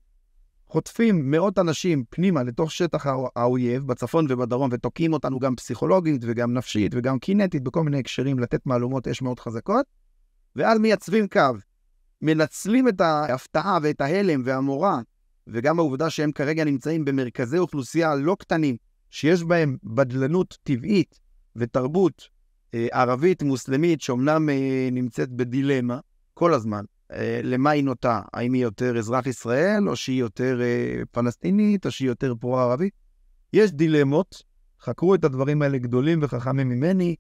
B: חוטפים מאות אנשים פנימה לתוך שטח האויב, בצפון ובדרום, ותוקעים אותנו גם פסיכולוגית וגם נפשית וגם קינטית, בכל מיני הקשרים, לתת מהלומות אש מאוד חזקות, ואז מייצבים קו. מנצלים את ההפתעה ואת ההלם והמורא, וגם העובדה שהם כרגע נמצאים במרכזי אוכלוסייה לא קטנים, שיש בהם בדלנות טבעית ותרבות אה, ערבית מוסלמית, שאומנם אה, נמצאת בדילמה כל הזמן, למה היא נוטה? האם היא יותר אזרח ישראל, או שהיא יותר אה, פלסטינית, או שהיא יותר פרו-ערבית? יש דילמות, חקרו את הדברים האלה גדולים וחכמים ממני.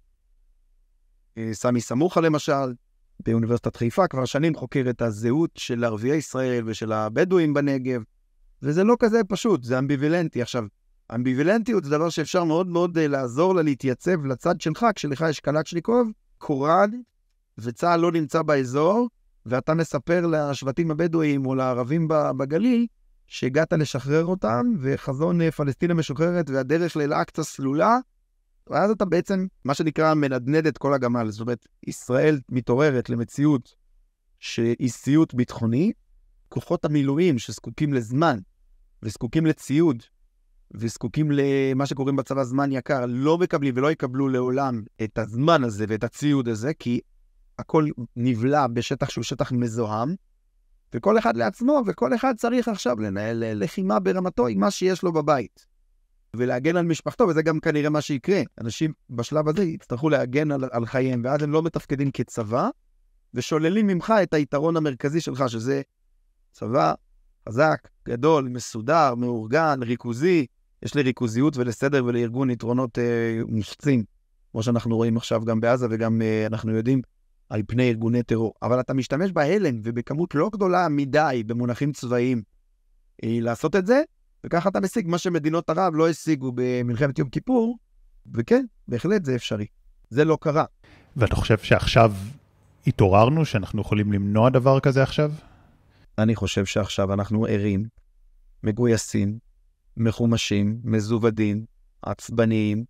B: אה, סמי סמוכה למשל, באוניברסיטת חיפה, כבר שנים חוקר את הזהות של ערביי ישראל ושל הבדואים בנגב, וזה לא כזה פשוט, זה אמביבילנטי. עכשיו, אמביבילנטיות זה דבר שאפשר מאוד מאוד לעזור לה להתייצב לצד שלך, כשלך יש קלצ'ניקוב, קורד, וצה"ל לא נמצא באזור, ואתה מספר לשבטים הבדואיים או לערבים בגליל שהגעת לשחרר אותם, וחזון אה, פלסטין המשוחררת והדרך לאל-אקצא סלולה, ואז אתה בעצם, מה שנקרא, מנדנד את כל הגמל. זאת אומרת, ישראל מתעוררת למציאות שהיא סיוט ביטחוני, כוחות המילואים שזקוקים לזמן וזקוקים לציוד וזקוקים למה שקוראים בצבא זמן יקר, לא מקבלים ולא יקבלו לעולם את הזמן הזה ואת הציוד הזה, כי הכל נבלע בשטח שהוא שטח מזוהם, וכל אחד לעצמו, וכל אחד צריך עכשיו לנהל לחימה ברמתו עם מה שיש לו בבית. ולהגן על משפחתו, וזה גם כנראה מה שיקרה. אנשים בשלב הזה יצטרכו להגן על, על חייהם, ואז הם לא מתפקדים כצבא, ושוללים ממך את היתרון המרכזי שלך, שזה צבא חזק, גדול, מסודר, מאורגן, ריכוזי. יש לריכוזיות ולסדר ולארגון יתרונות אה, מופצים, כמו שאנחנו רואים עכשיו גם בעזה, וגם אה, אנחנו יודעים על פני ארגוני טרור. אבל אתה משתמש בהלם ובכמות לא גדולה מדי במונחים צבאיים אה, לעשות את זה, וככה אתה משיג מה שמדינות ערב לא השיגו במלחמת יום כיפור, וכן, בהחלט זה אפשרי. זה לא קרה.
A: ואתה חושב שעכשיו התעוררנו, שאנחנו יכולים למנוע דבר כזה עכשיו?
B: אני חושב שעכשיו אנחנו ערים, מגויסים, מחומשים, מזוודים, עצבניים.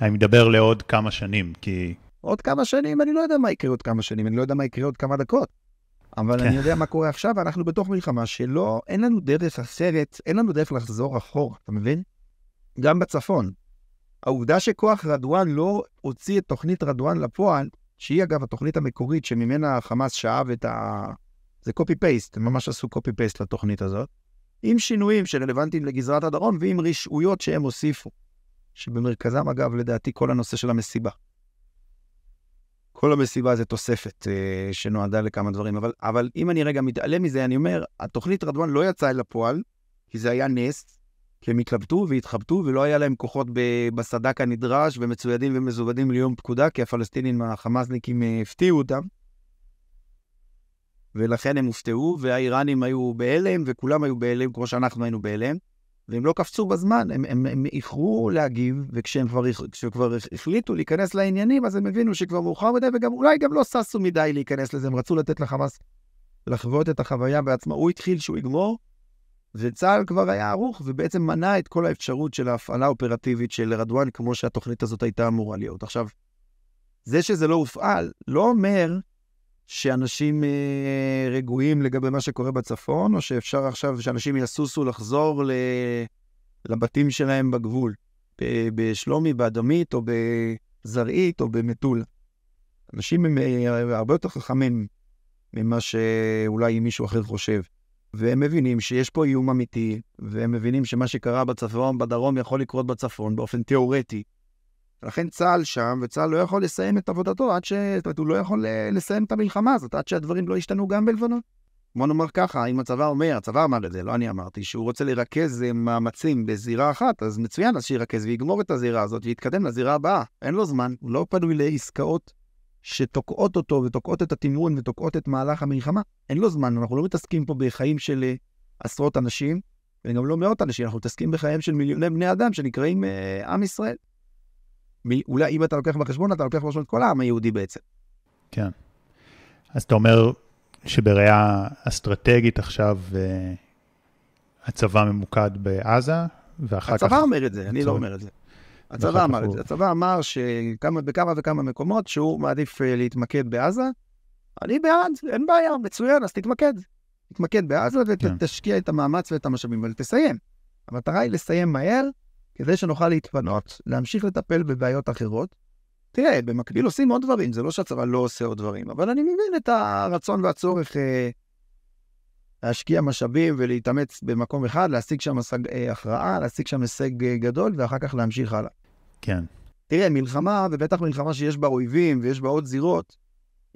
A: אני מדבר לעוד כמה שנים, כי...
B: עוד כמה שנים, אני לא יודע מה יקרה עוד כמה שנים, אני לא יודע מה יקרה עוד כמה דקות. אבל כן. אני יודע מה קורה עכשיו, ואנחנו בתוך מלחמה שלא, אין לנו דרך אחרת, אין לנו דרך לחזור אחורה, אתה מבין? גם בצפון. העובדה שכוח רדואן לא הוציא את תוכנית רדואן לפועל, שהיא אגב התוכנית המקורית שממנה החמאס שאב את ה... זה קופי-פייסט, הם ממש עשו קופי-פייסט לתוכנית הזאת, עם שינויים שרלוונטיים לגזרת הדרום ועם רשעויות שהם הוסיפו, שבמרכזם אגב לדעתי כל הנושא של המסיבה. כל המסיבה זה תוספת אה, שנועדה לכמה דברים, אבל, אבל אם אני רגע מתעלם מזה, אני אומר, התוכנית רדואן לא יצאה אל הפועל, כי זה היה נס, כי הם התלבטו והתחבטו ולא היה להם כוחות בסד"כ הנדרש ומצוידים ומזוודים ליום פקודה, כי הפלסטינים, החמאסניקים, אה, הפתיעו אותם. ולכן הם הופתעו, והאיראנים היו בהלם, וכולם היו בהלם כמו שאנחנו היינו בהלם. והם לא קפצו בזמן, הם, הם, הם איחרו להגיב, וכשהם כבר, כבר החליטו להיכנס לעניינים, אז הם הבינו שכבר מאוחר מדי, וגם אולי גם לא ששו מדי להיכנס לזה, הם רצו לתת לחמאס לחוות את החוויה בעצמו. הוא התחיל שהוא יגמור, וצה"ל כבר היה ערוך, ובעצם מנע את כל האפשרות של ההפעלה האופרטיבית של רדואן, כמו שהתוכנית הזאת הייתה אמורה להיות. עכשיו, זה שזה לא הופעל, לא אומר שאנשים אה, רגועים לגבי מה שקורה בצפון, או שאפשר עכשיו שאנשים יסוסו לחזור ל... לבתים שלהם בגבול, בשלומי, באדמית, או בזרעית, או במטולה. אנשים הם אה, הרבה יותר חכמים ממה שאולי מישהו אחר חושב. והם מבינים שיש פה איום אמיתי, והם מבינים שמה שקרה בצפון, בדרום, יכול לקרות בצפון באופן תיאורטי. לכן צה"ל שם, וצה"ל לא יכול לסיים את עבודתו עד ש... זאת אומרת, הוא לא יכול לסיים את המלחמה הזאת עד שהדברים לא ישתנו גם בלבנון. בוא נאמר ככה, אם הצבא אומר, הצבא אמר את זה, לא אני אמרתי, שהוא רוצה לרכז אה, מאמצים בזירה אחת, אז מצוין, אז שירכז ויגמור את הזירה הזאת ויתקדם לזירה הבאה. אין לו זמן, הוא לא פנוי לעסקאות שתוקעות אותו ותוקעות את התמרון ותוקעות את מהלך המלחמה. אין לו זמן, אנחנו לא מתעסקים פה בחיים של אה, עשרות אנשים, וגם לא מאות אנשים, אנחנו מתעסקים בחייהם של מיליוני בני אדם שנקראים אה, עם ישראל. אולי אם אתה לוקח בחשבון, אתה לוקח בחשבון את כל העם היהודי בעצם.
A: כן. אז אתה אומר שבראייה אסטרטגית עכשיו אה, הצבא ממוקד בעזה, ואחר כך...
B: הצבא אומר את זה, אני לא אומר את זה. הצבא אמר את זה. הצבא אמר שבכמה וכמה מקומות שהוא מעדיף אה, להתמקד בעזה. אני בעד, אין בעיה, מצוין, אז תתמקד. תתמקד בעזה
A: כן.
B: ותשקיע את המאמץ ואת המשאבים, אבל תסיים. המטרה היא לסיים מהר, כדי שנוכל להתפנות, להמשיך לטפל בבעיות אחרות. תראה, במקביל עושים עוד דברים, זה לא שהצבא לא עושה עוד דברים, אבל אני מבין את הרצון והצורך אה, להשקיע משאבים ולהתאמץ במקום אחד, להשיג שם השג, אה, הכרעה, להשיג שם הישג אה, גדול, ואחר כך להמשיך הלאה.
A: כן,
B: תראה, מלחמה, ובטח מלחמה שיש בה אויבים ויש בה עוד זירות,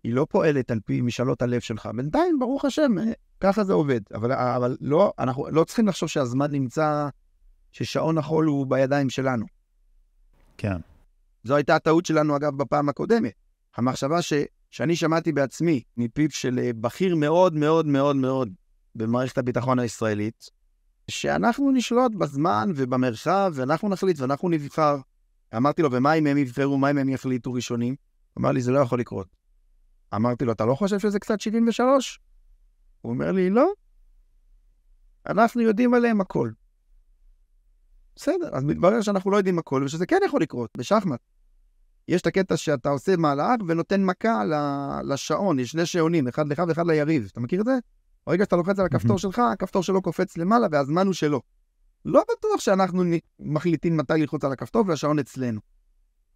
B: היא לא פועלת על פי משאלות הלב שלך. בינתיים, ברוך השם, אה, ככה זה עובד. אבל, אבל לא, אנחנו לא צריכים לחשוב שהזמן נמצא, ששעון החול הוא בידיים שלנו.
A: כן,
B: זו הייתה הטעות שלנו, אגב, בפעם הקודמת. המחשבה ש, שאני שמעתי בעצמי מפיו של אה, בכיר מאוד מאוד מאוד מאוד במערכת הביטחון הישראלית, שאנחנו נשלוט בזמן ובמרחב, ואנחנו נחליט ואנחנו נבחר. אמרתי לו, ומה אם הם יבחרו, מה אם הם יחליטו ראשונים? אמר לי, זה לא יכול לקרות. אמרתי לו, אתה לא חושב שזה קצת 73? הוא אומר לי, לא. אנחנו יודעים עליהם הכל. בסדר, אז מתברר שאנחנו לא יודעים הכל, ושזה כן יכול לקרות, בשחמט. יש את הקטע שאתה עושה מהלך ונותן מכה לשעון, יש שני שעונים, אחד לך ואחד ליריב. אתה מכיר את זה? ברגע שאתה לוחץ על הכפתור. שלך, הכפתור שלו קופץ למעלה והזמן הוא שלו. לא בטוח שאנחנו מחליטים מתי ללחוץ על הכפתור והשעון אצלנו.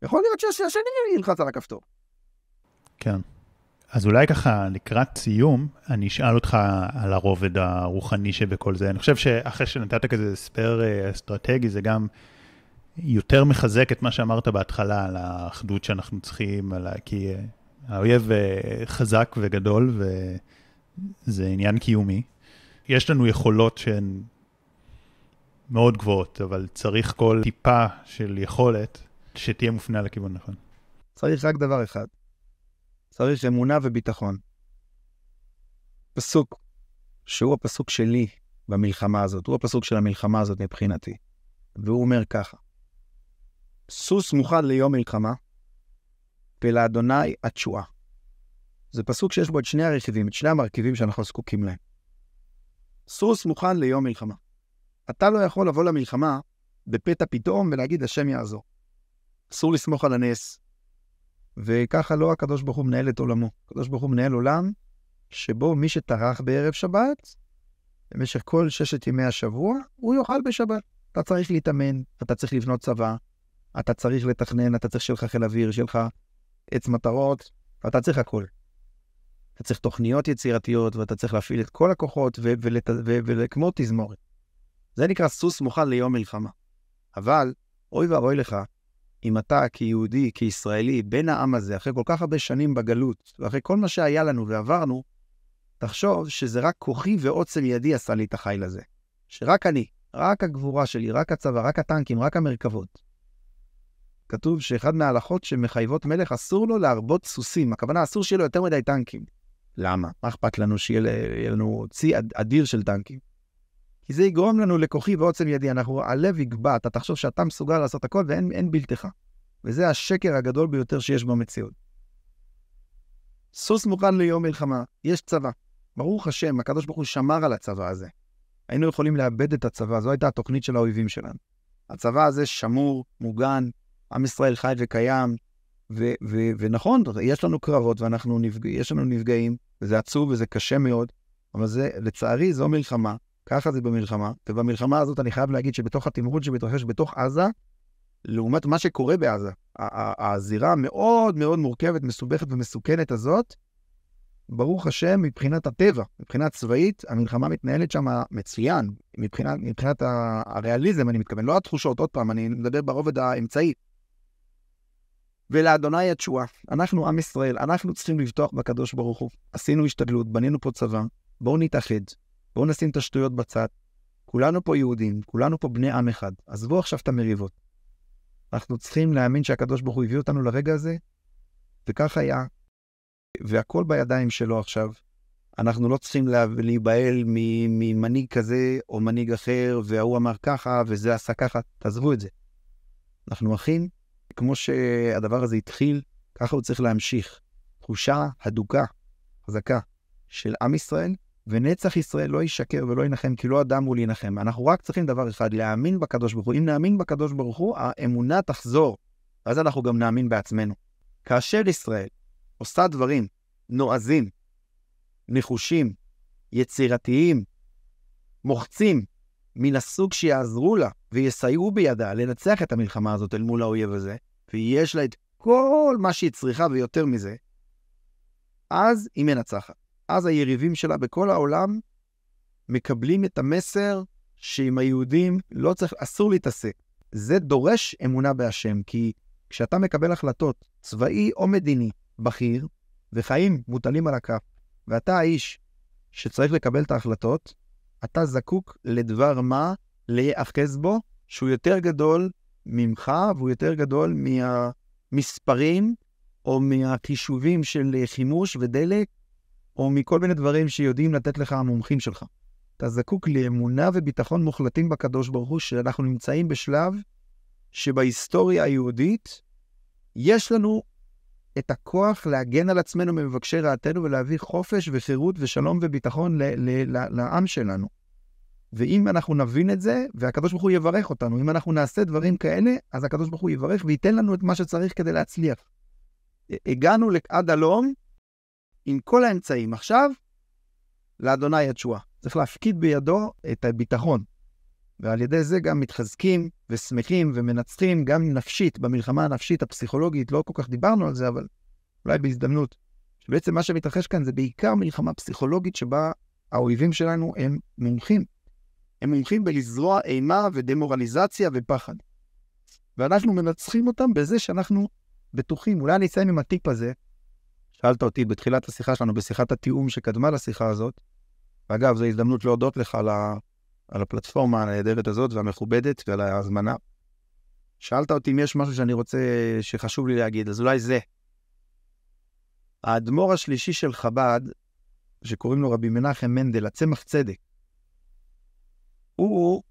B: יכול להיות שהש- שהשני ילחץ על הכפתור.
A: כן. אז אולי ככה לקראת סיום, אני אשאל אותך על הרובד הרוחני שבכל זה. אני חושב שאחרי שנתת כזה הסבר אה, אסטרטגי, זה גם יותר מחזק את מה שאמרת בהתחלה על האחדות שאנחנו צריכים, על ה... כי אה, האויב אה, חזק וגדול, וזה עניין קיומי. יש לנו יכולות שהן מאוד גבוהות, אבל צריך כל טיפה של יכולת שתהיה מופנה לכיוון נכון.
B: צריך רק דבר אחד. צריך אמונה וביטחון. פסוק, שהוא הפסוק שלי במלחמה הזאת, הוא הפסוק של המלחמה הזאת מבחינתי. והוא אומר ככה: סוס מוכן ליום מלחמה, ולאדוני התשועה. זה פסוק שיש בו את שני הרכיבים, את שני המרכיבים שאנחנו זקוקים להם. סוס מוכן ליום מלחמה. אתה לא יכול לבוא למלחמה בפתע פתאום ולהגיד, השם יעזור. אסור לסמוך על הנס, וככה לא הקדוש ברוך הוא מנהל את עולמו. הקדוש ברוך הוא מנהל עולם שבו מי שטרח בערב שבת, במשך כל ששת ימי השבוע, הוא יאכל בשבת. אתה צריך להתאמן, אתה צריך לבנות צבא, אתה צריך לתכנן, אתה צריך שיהיה לך חיל אוויר, שיהיה לך עץ מטרות, אתה צריך הכל. אתה צריך תוכניות יצירתיות, ואתה צריך להפעיל את כל הכוחות, וכמו תזמורת. זה נקרא סוס מוכן ליום מלחמה. אבל, אוי ואבוי לך, אם אתה כיהודי, כישראלי, בן העם הזה, אחרי כל כך הרבה שנים בגלות, ואחרי כל מה שהיה לנו ועברנו, תחשוב שזה רק כוחי ועוצם ידי עשה לי את החיל הזה. שרק אני, רק הגבורה שלי, רק הצבא, רק הטנקים, רק המרכבות. כתוב שאחד מההלכות שמחייבות מלך, אסור לו להרבות סוסים. הכוונה, אסור שיהיה לו יותר מדי טנקים. למה? מה אכפת לנו שיהיה יהיה לנו צי אד- אדיר של טנקים? כי זה יגרום לנו לכוחי ועוצם ידי. אנחנו, הלב יגבע, אתה תחשוב שאתה מסוגל לעשות הכל ואין אין בלתך. וזה השקר הגדול ביותר שיש במציאות. סוס מוכן ליום מלחמה, יש צבא. ברוך השם, הקדוש ברוך הוא שמר על הצבא הזה. היינו יכולים לאבד את הצבא, זו הייתה התוכנית של האויבים שלנו. הצבא הזה שמור, מוגן, עם ישראל חי וקיים, ו- ו- ונכון, יש לנו קרבות ואנחנו נפג... לנו נפגעים, וזה עצוב וזה קשה מאוד, אבל זה, לצערי, זו מלחמה, ככה זה במלחמה, ובמלחמה הזאת אני חייב להגיד שבתוך התמרון שמתרחש בתוך עזה, לעומת מה שקורה בעזה, הזירה המאוד מאוד מורכבת, מסובכת ומסוכנת הזאת, ברוך השם, מבחינת הטבע, מבחינה צבאית, המלחמה מתנהלת שם מצוין, מבחינת, מבחינת הריאליזם, אני מתכוון, לא התחושות, עוד פעם, אני מדבר ברובד האמצעי. ולאדוני התשועה. אנחנו עם ישראל, אנחנו צריכים לבטוח בקדוש ברוך הוא. עשינו השתדלות, בנינו פה צבא, בואו נתאחד, בואו נשים את השטויות בצד. כולנו פה יהודים, כולנו פה בני עם אחד. עזבו עכשיו את המריבות. אנחנו צריכים להאמין שהקדוש ברוך הוא הביא אותנו לרגע הזה, וכך היה. והכל בידיים שלו עכשיו. אנחנו לא צריכים להיבהל ממנהיג כזה או מנהיג אחר, וההוא אמר ככה וזה עשה ככה, תעזבו את זה. אנחנו אחים, כמו שהדבר הזה התחיל, ככה הוא צריך להמשיך. תחושה הדוקה, חזקה, של עם ישראל, ונצח ישראל לא ישקר ולא ינחם, כי לא אדם הוא להנחם. אנחנו רק צריכים דבר אחד, להאמין בקדוש ברוך הוא. אם נאמין בקדוש ברוך הוא, האמונה תחזור, ואז אנחנו גם נאמין בעצמנו. כאשר ישראל עושה דברים נועזים, נחושים, יצירתיים, מוחצים, מן הסוג שיעזרו לה ויסייעו בידה לנצח את המלחמה הזאת אל מול האויב הזה, ויש לה את כל מה שהיא צריכה ויותר מזה, אז היא מנצחת. אז היריבים שלה בכל העולם מקבלים את המסר שעם היהודים לא צריך, אסור להתעסק. זה דורש אמונה בהשם, כי כשאתה מקבל החלטות, צבאי או מדיני, בכיר, וחיים מוטלים על הכף, ואתה האיש שצריך לקבל את ההחלטות, אתה זקוק לדבר מה להיאחז בו, שהוא יותר גדול ממך, והוא יותר גדול מהמספרים, או מהחישובים של חימוש ודלק, או מכל מיני דברים שיודעים לתת לך המומחים שלך. אתה זקוק לאמונה וביטחון מוחלטים בקדוש ברוך הוא, שאנחנו נמצאים בשלב שבהיסטוריה היהודית יש לנו את הכוח להגן על עצמנו ממבקשי רעתנו ולהביא חופש וחירות ושלום וביטחון ל- ל- ל- לעם שלנו. ואם אנחנו נבין את זה, והקדוש ברוך הוא יברך אותנו, אם אנחנו נעשה דברים כאלה, אז הקדוש ברוך הוא יברך וייתן לנו את מה שצריך כדי להצליח. הגענו עד הלום עם כל האמצעים. עכשיו, לאדוני התשועה. צריך להפקיד בידו את הביטחון. ועל ידי זה גם מתחזקים ושמחים ומנצחים גם נפשית, במלחמה הנפשית הפסיכולוגית, לא כל כך דיברנו על זה, אבל אולי בהזדמנות. שבעצם מה שמתרחש כאן זה בעיקר מלחמה פסיכולוגית שבה האויבים שלנו הם מומחים. הם מומחים בלזרוע אימה ודמורליזציה ופחד. ואנחנו מנצחים אותם בזה שאנחנו בטוחים. אולי אני אסיים עם הטיפ הזה. שאלת אותי בתחילת השיחה שלנו, בשיחת התיאום שקדמה לשיחה הזאת. ואגב, זו הזדמנות להודות לך על, ה... על הפלטפורמה הנהדרת הזאת והמכובדת ועל ההזמנה. שאלת אותי אם יש משהו שאני רוצה, שחשוב לי להגיד, אז אולי זה. האדמו"ר השלישי של חב"ד, שקוראים לו רבי מנחם מנדל, הצמח צדק, הוא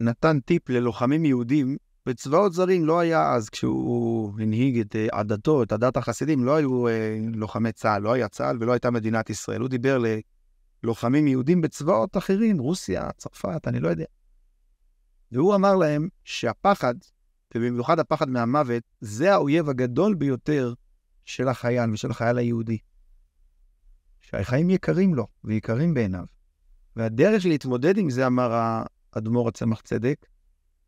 B: נתן טיפ ללוחמים יהודים בצבאות זרים לא היה אז, כשהוא הנהיג את אה, עדתו, את עדת החסידים, לא היו אה, לוחמי צה"ל, לא היה צה"ל ולא הייתה מדינת ישראל. הוא דיבר ללוחמים יהודים בצבאות אחרים, רוסיה, צרפת, אני לא יודע. והוא אמר להם שהפחד, ובמיוחד הפחד מהמוות, זה האויב הגדול ביותר של החייל ושל החייל היהודי. שהחיים יקרים לו ויקרים בעיניו. והדרך להתמודד עם זה, אמר האדמו"ר הצמח צדק,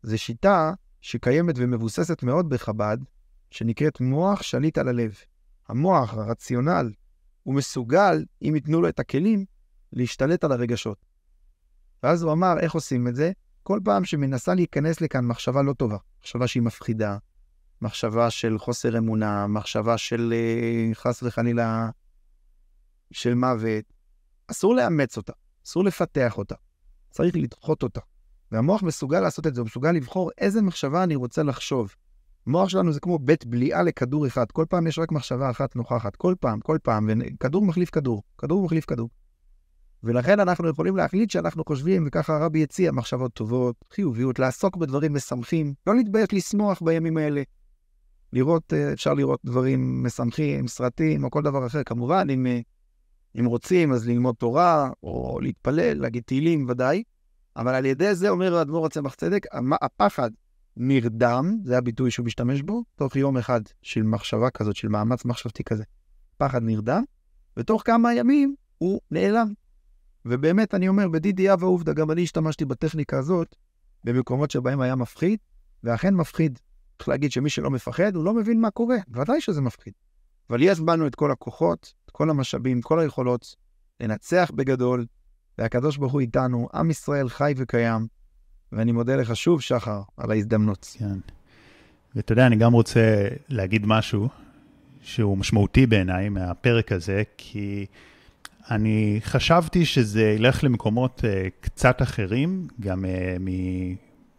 B: זה שיטה שקיימת ומבוססת מאוד בחב"ד, שנקראת מוח שליט על הלב. המוח, הרציונל, הוא מסוגל, אם ייתנו לו את הכלים, להשתלט על הרגשות. ואז הוא אמר, איך עושים את זה? כל פעם שמנסה להיכנס לכאן מחשבה לא טובה, מחשבה שהיא מפחידה, מחשבה של חוסר אמונה, מחשבה של uh, חס וחלילה של מוות, אסור לאמץ אותה, אסור לפתח אותה, צריך לדחות אותה. והמוח מסוגל לעשות את זה, הוא מסוגל לבחור איזה מחשבה אני רוצה לחשוב. המוח שלנו זה כמו בית בליעה לכדור אחד, כל פעם יש רק מחשבה אחת נוכחת, כל פעם, כל פעם, וכדור מחליף כדור, כדור מחליף כדור. ולכן אנחנו יכולים להחליט שאנחנו חושבים, וככה הרבי הציע מחשבות טובות, חיוביות, לעסוק בדברים משמחים, לא להתבייש לשמוח בימים האלה. לראות, אה, אפשר לראות דברים משמחים, סרטים, או כל דבר אחר. כמובן, אם, אה, אם רוצים, אז ללמוד תורה, או להתפלל, להגיד תהילים, ודאי. אבל על ידי זה, אומר האדמו"ר הצמח צדק, הפחד נרדם, זה הביטוי שהוא משתמש בו, תוך יום אחד של מחשבה כזאת, של מאמץ מחשבתי כזה. פחד נרדם, ותוך כמה ימים הוא נעלם. ובאמת, אני אומר, בדידי הווה עובדא, גם אני השתמשתי בטכניקה הזאת במקומות שבהם היה מפחיד, ואכן מפחיד. צריך להגיד שמי שלא מפחד, הוא לא מבין מה קורה, ודאי שזה מפחיד. אבל יש בנו את כל הכוחות, את כל המשאבים, כל היכולות, לנצח בגדול, והקדוש ברוך הוא איתנו, עם ישראל חי וקיים, ואני מודה לך שוב, שחר, על ההזדמנות.
A: כן. ואתה יודע, אני גם רוצה להגיד משהו שהוא משמעותי בעיניי מהפרק הזה, כי אני חשבתי שזה ילך למקומות uh, קצת אחרים, גם uh,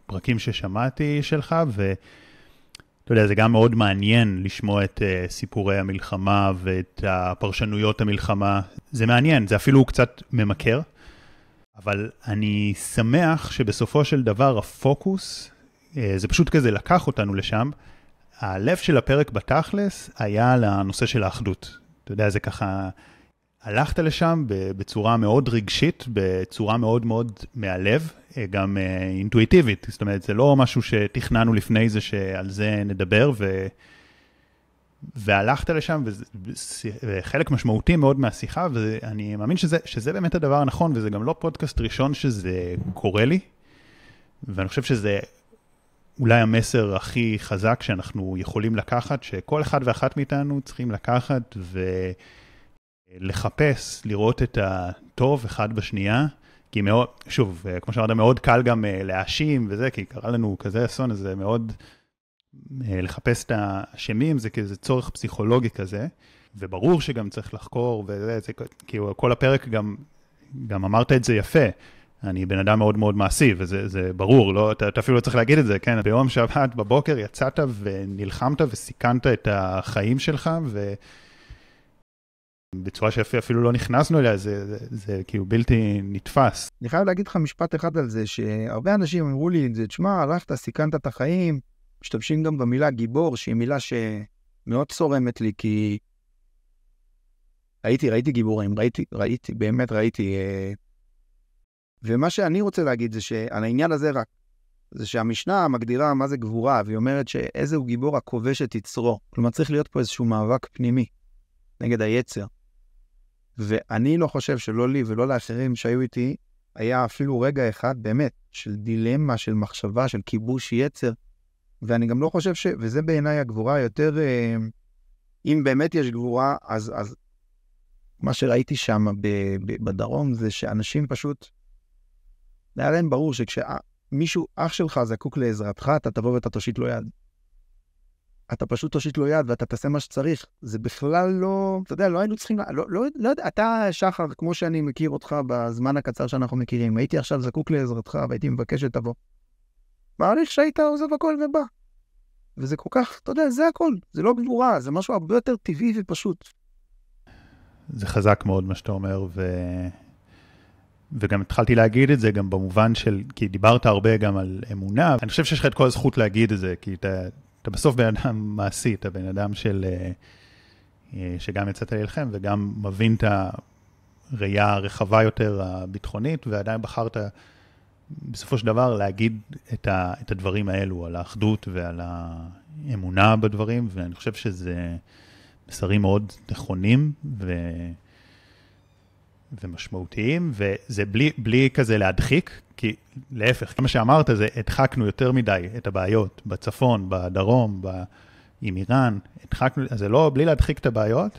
A: מפרקים ששמעתי שלך, ואתה יודע, זה גם מאוד מעניין לשמוע את uh, סיפורי המלחמה ואת הפרשנויות המלחמה. זה מעניין, זה אפילו קצת ממכר, אבל אני שמח שבסופו של דבר הפוקוס, uh, זה פשוט כזה לקח אותנו לשם. הלב של הפרק בתכלס היה לנושא של האחדות. אתה יודע, זה ככה... הלכת לשם בצורה מאוד רגשית, בצורה מאוד מאוד מהלב, אה, גם אה, אינטואיטיבית. זאת אומרת, זה לא משהו שתכננו לפני זה שעל זה נדבר, ו... והלכת לשם, וזה חלק משמעותי מאוד מהשיחה, ואני מאמין שזה, שזה באמת הדבר הנכון, וזה גם לא פודקאסט ראשון שזה קורה לי, ואני חושב שזה אולי המסר הכי חזק שאנחנו יכולים לקחת, שכל אחד ואחת מאיתנו צריכים לקחת ו... לחפש, לראות את הטוב אחד בשנייה, כי מאוד, שוב, כמו שאמרת, מאוד קל גם אה, להאשים וזה, כי קרה לנו כזה אסון, אז זה מאוד לחפש את האשמים, זה כזה צורך פסיכולוגי כזה, וברור שגם צריך לחקור, וזה, זה, כאילו, כל הפרק גם, גם אמרת את זה יפה. אני בן אדם מאוד מאוד מעשי, וזה ברור, לא, אתה, אתה אפילו לא צריך להגיד את זה, כן? ביום שבת בבוקר יצאת ונלחמת וסיכנת את החיים שלך, ו... בצורה שאפילו לא נכנסנו אליה, זה, זה, זה, זה כאילו בלתי נתפס.
B: אני חייב להגיד לך משפט אחד על זה, שהרבה אנשים אמרו לי את זה, תשמע, הלכת, סיכנת את החיים, משתמשים גם במילה גיבור, שהיא מילה שמאוד צורמת לי, כי ראיתי, ראיתי גיבורים, ראיתי, ראיתי, באמת ראיתי. אה, ומה שאני רוצה להגיד זה שעל העניין הזה רק, זה שהמשנה מגדירה מה זה גבורה, והיא אומרת שאיזה הוא גיבור הכובש את יצרו. כלומר, צריך להיות פה איזשהו מאבק פנימי נגד היצר. ואני לא חושב שלא לי ולא לאחרים שהיו איתי, היה אפילו רגע אחד באמת של דילמה, של מחשבה, של כיבוש יצר. ואני גם לא חושב ש... וזה בעיניי הגבורה היותר... אה, אם באמת יש גבורה, אז, אז מה שראיתי שם בדרום זה שאנשים פשוט... היה להם ברור שכשמישהו, אח שלך זקוק לעזרתך, אתה תבוא ואתה תושיט לו יד. אתה פשוט תושיט לו יד ואתה תעשה מה שצריך. זה בכלל לא, אתה יודע, לא היינו צריכים, לא, לא, לא יודע, אתה, שחר, כמו שאני מכיר אותך בזמן הקצר שאנחנו מכירים, הייתי עכשיו זקוק לעזרתך והייתי מבקש שתבוא. מעריך שהיית עוזב הכל ובא. וזה כל כך, אתה יודע, זה הכל, זה לא גבורה, זה משהו הרבה יותר טבעי ופשוט.
A: זה חזק מאוד מה שאתה אומר, ו... וגם התחלתי להגיד את זה גם במובן של, כי דיברת הרבה גם על אמונה, אני חושב שיש לך את כל הזכות להגיד את זה, כי אתה, אתה בסוף בן אדם מעשי, אתה בן אדם של, אה, אה, שגם יצאת להילחם וגם מבין את הראייה הרחבה יותר הביטחונית, ועדיין בחרת בסופו של דבר להגיד את, ה, את הדברים האלו, על האחדות ועל האמונה בדברים, ואני חושב שזה מסרים מאוד נכונים ו... ומשמעותיים, וזה בלי, בלי כזה להדחיק, כי להפך, כמה שאמרת, זה הדחקנו יותר מדי את הבעיות בצפון, בדרום, ב... עם איראן, הדחקנו, אז זה לא, בלי להדחיק את הבעיות,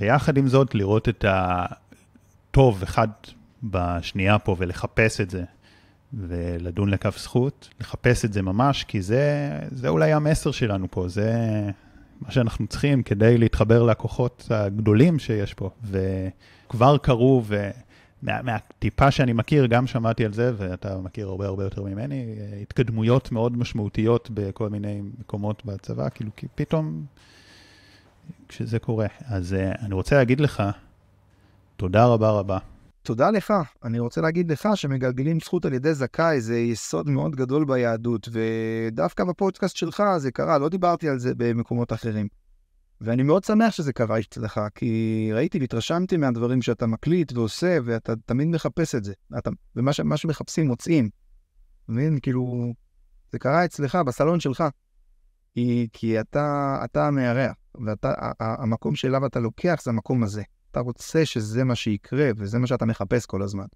A: ויחד עם זאת לראות את הטוב אחד בשנייה פה ולחפש את זה, ולדון לכף זכות, לחפש את זה ממש, כי זה, זה אולי המסר שלנו פה, זה מה שאנחנו צריכים כדי להתחבר לכוחות הגדולים שיש פה, וכבר קרו, ו... מה, שאני מכיר, גם שמעתי על זה, ואתה מכיר הרבה הרבה יותר ממני, התקדמויות מאוד משמעותיות בכל מיני מקומות בצבא, כאילו, כי פתאום, כשזה קורה. אז uh, אני רוצה להגיד לך, תודה רבה רבה.
B: תודה לך. אני רוצה להגיד לך שמגלגלים זכות על ידי זכאי זה יסוד מאוד גדול ביהדות, ודווקא בפודקאסט שלך זה קרה, לא דיברתי על זה במקומות אחרים. ואני מאוד שמח שזה קרה אצלך, כי ראיתי והתרשמתי מהדברים שאתה מקליט ועושה, ואתה תמיד מחפש את זה. אתה, ומה ש, שמחפשים מוצאים. מבין? כאילו, זה קרה אצלך, בסלון שלך. כי, כי אתה, אתה המארח, ואתה, המקום שאליו אתה לוקח זה המקום הזה. אתה רוצה שזה מה שיקרה, וזה מה שאתה מחפש כל הזמן.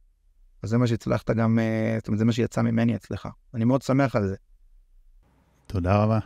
B: וזה מה שהצלחת גם, אה, זאת אומרת, זה מה שיצא ממני אצלך. אני מאוד שמח על זה.
A: תודה רבה.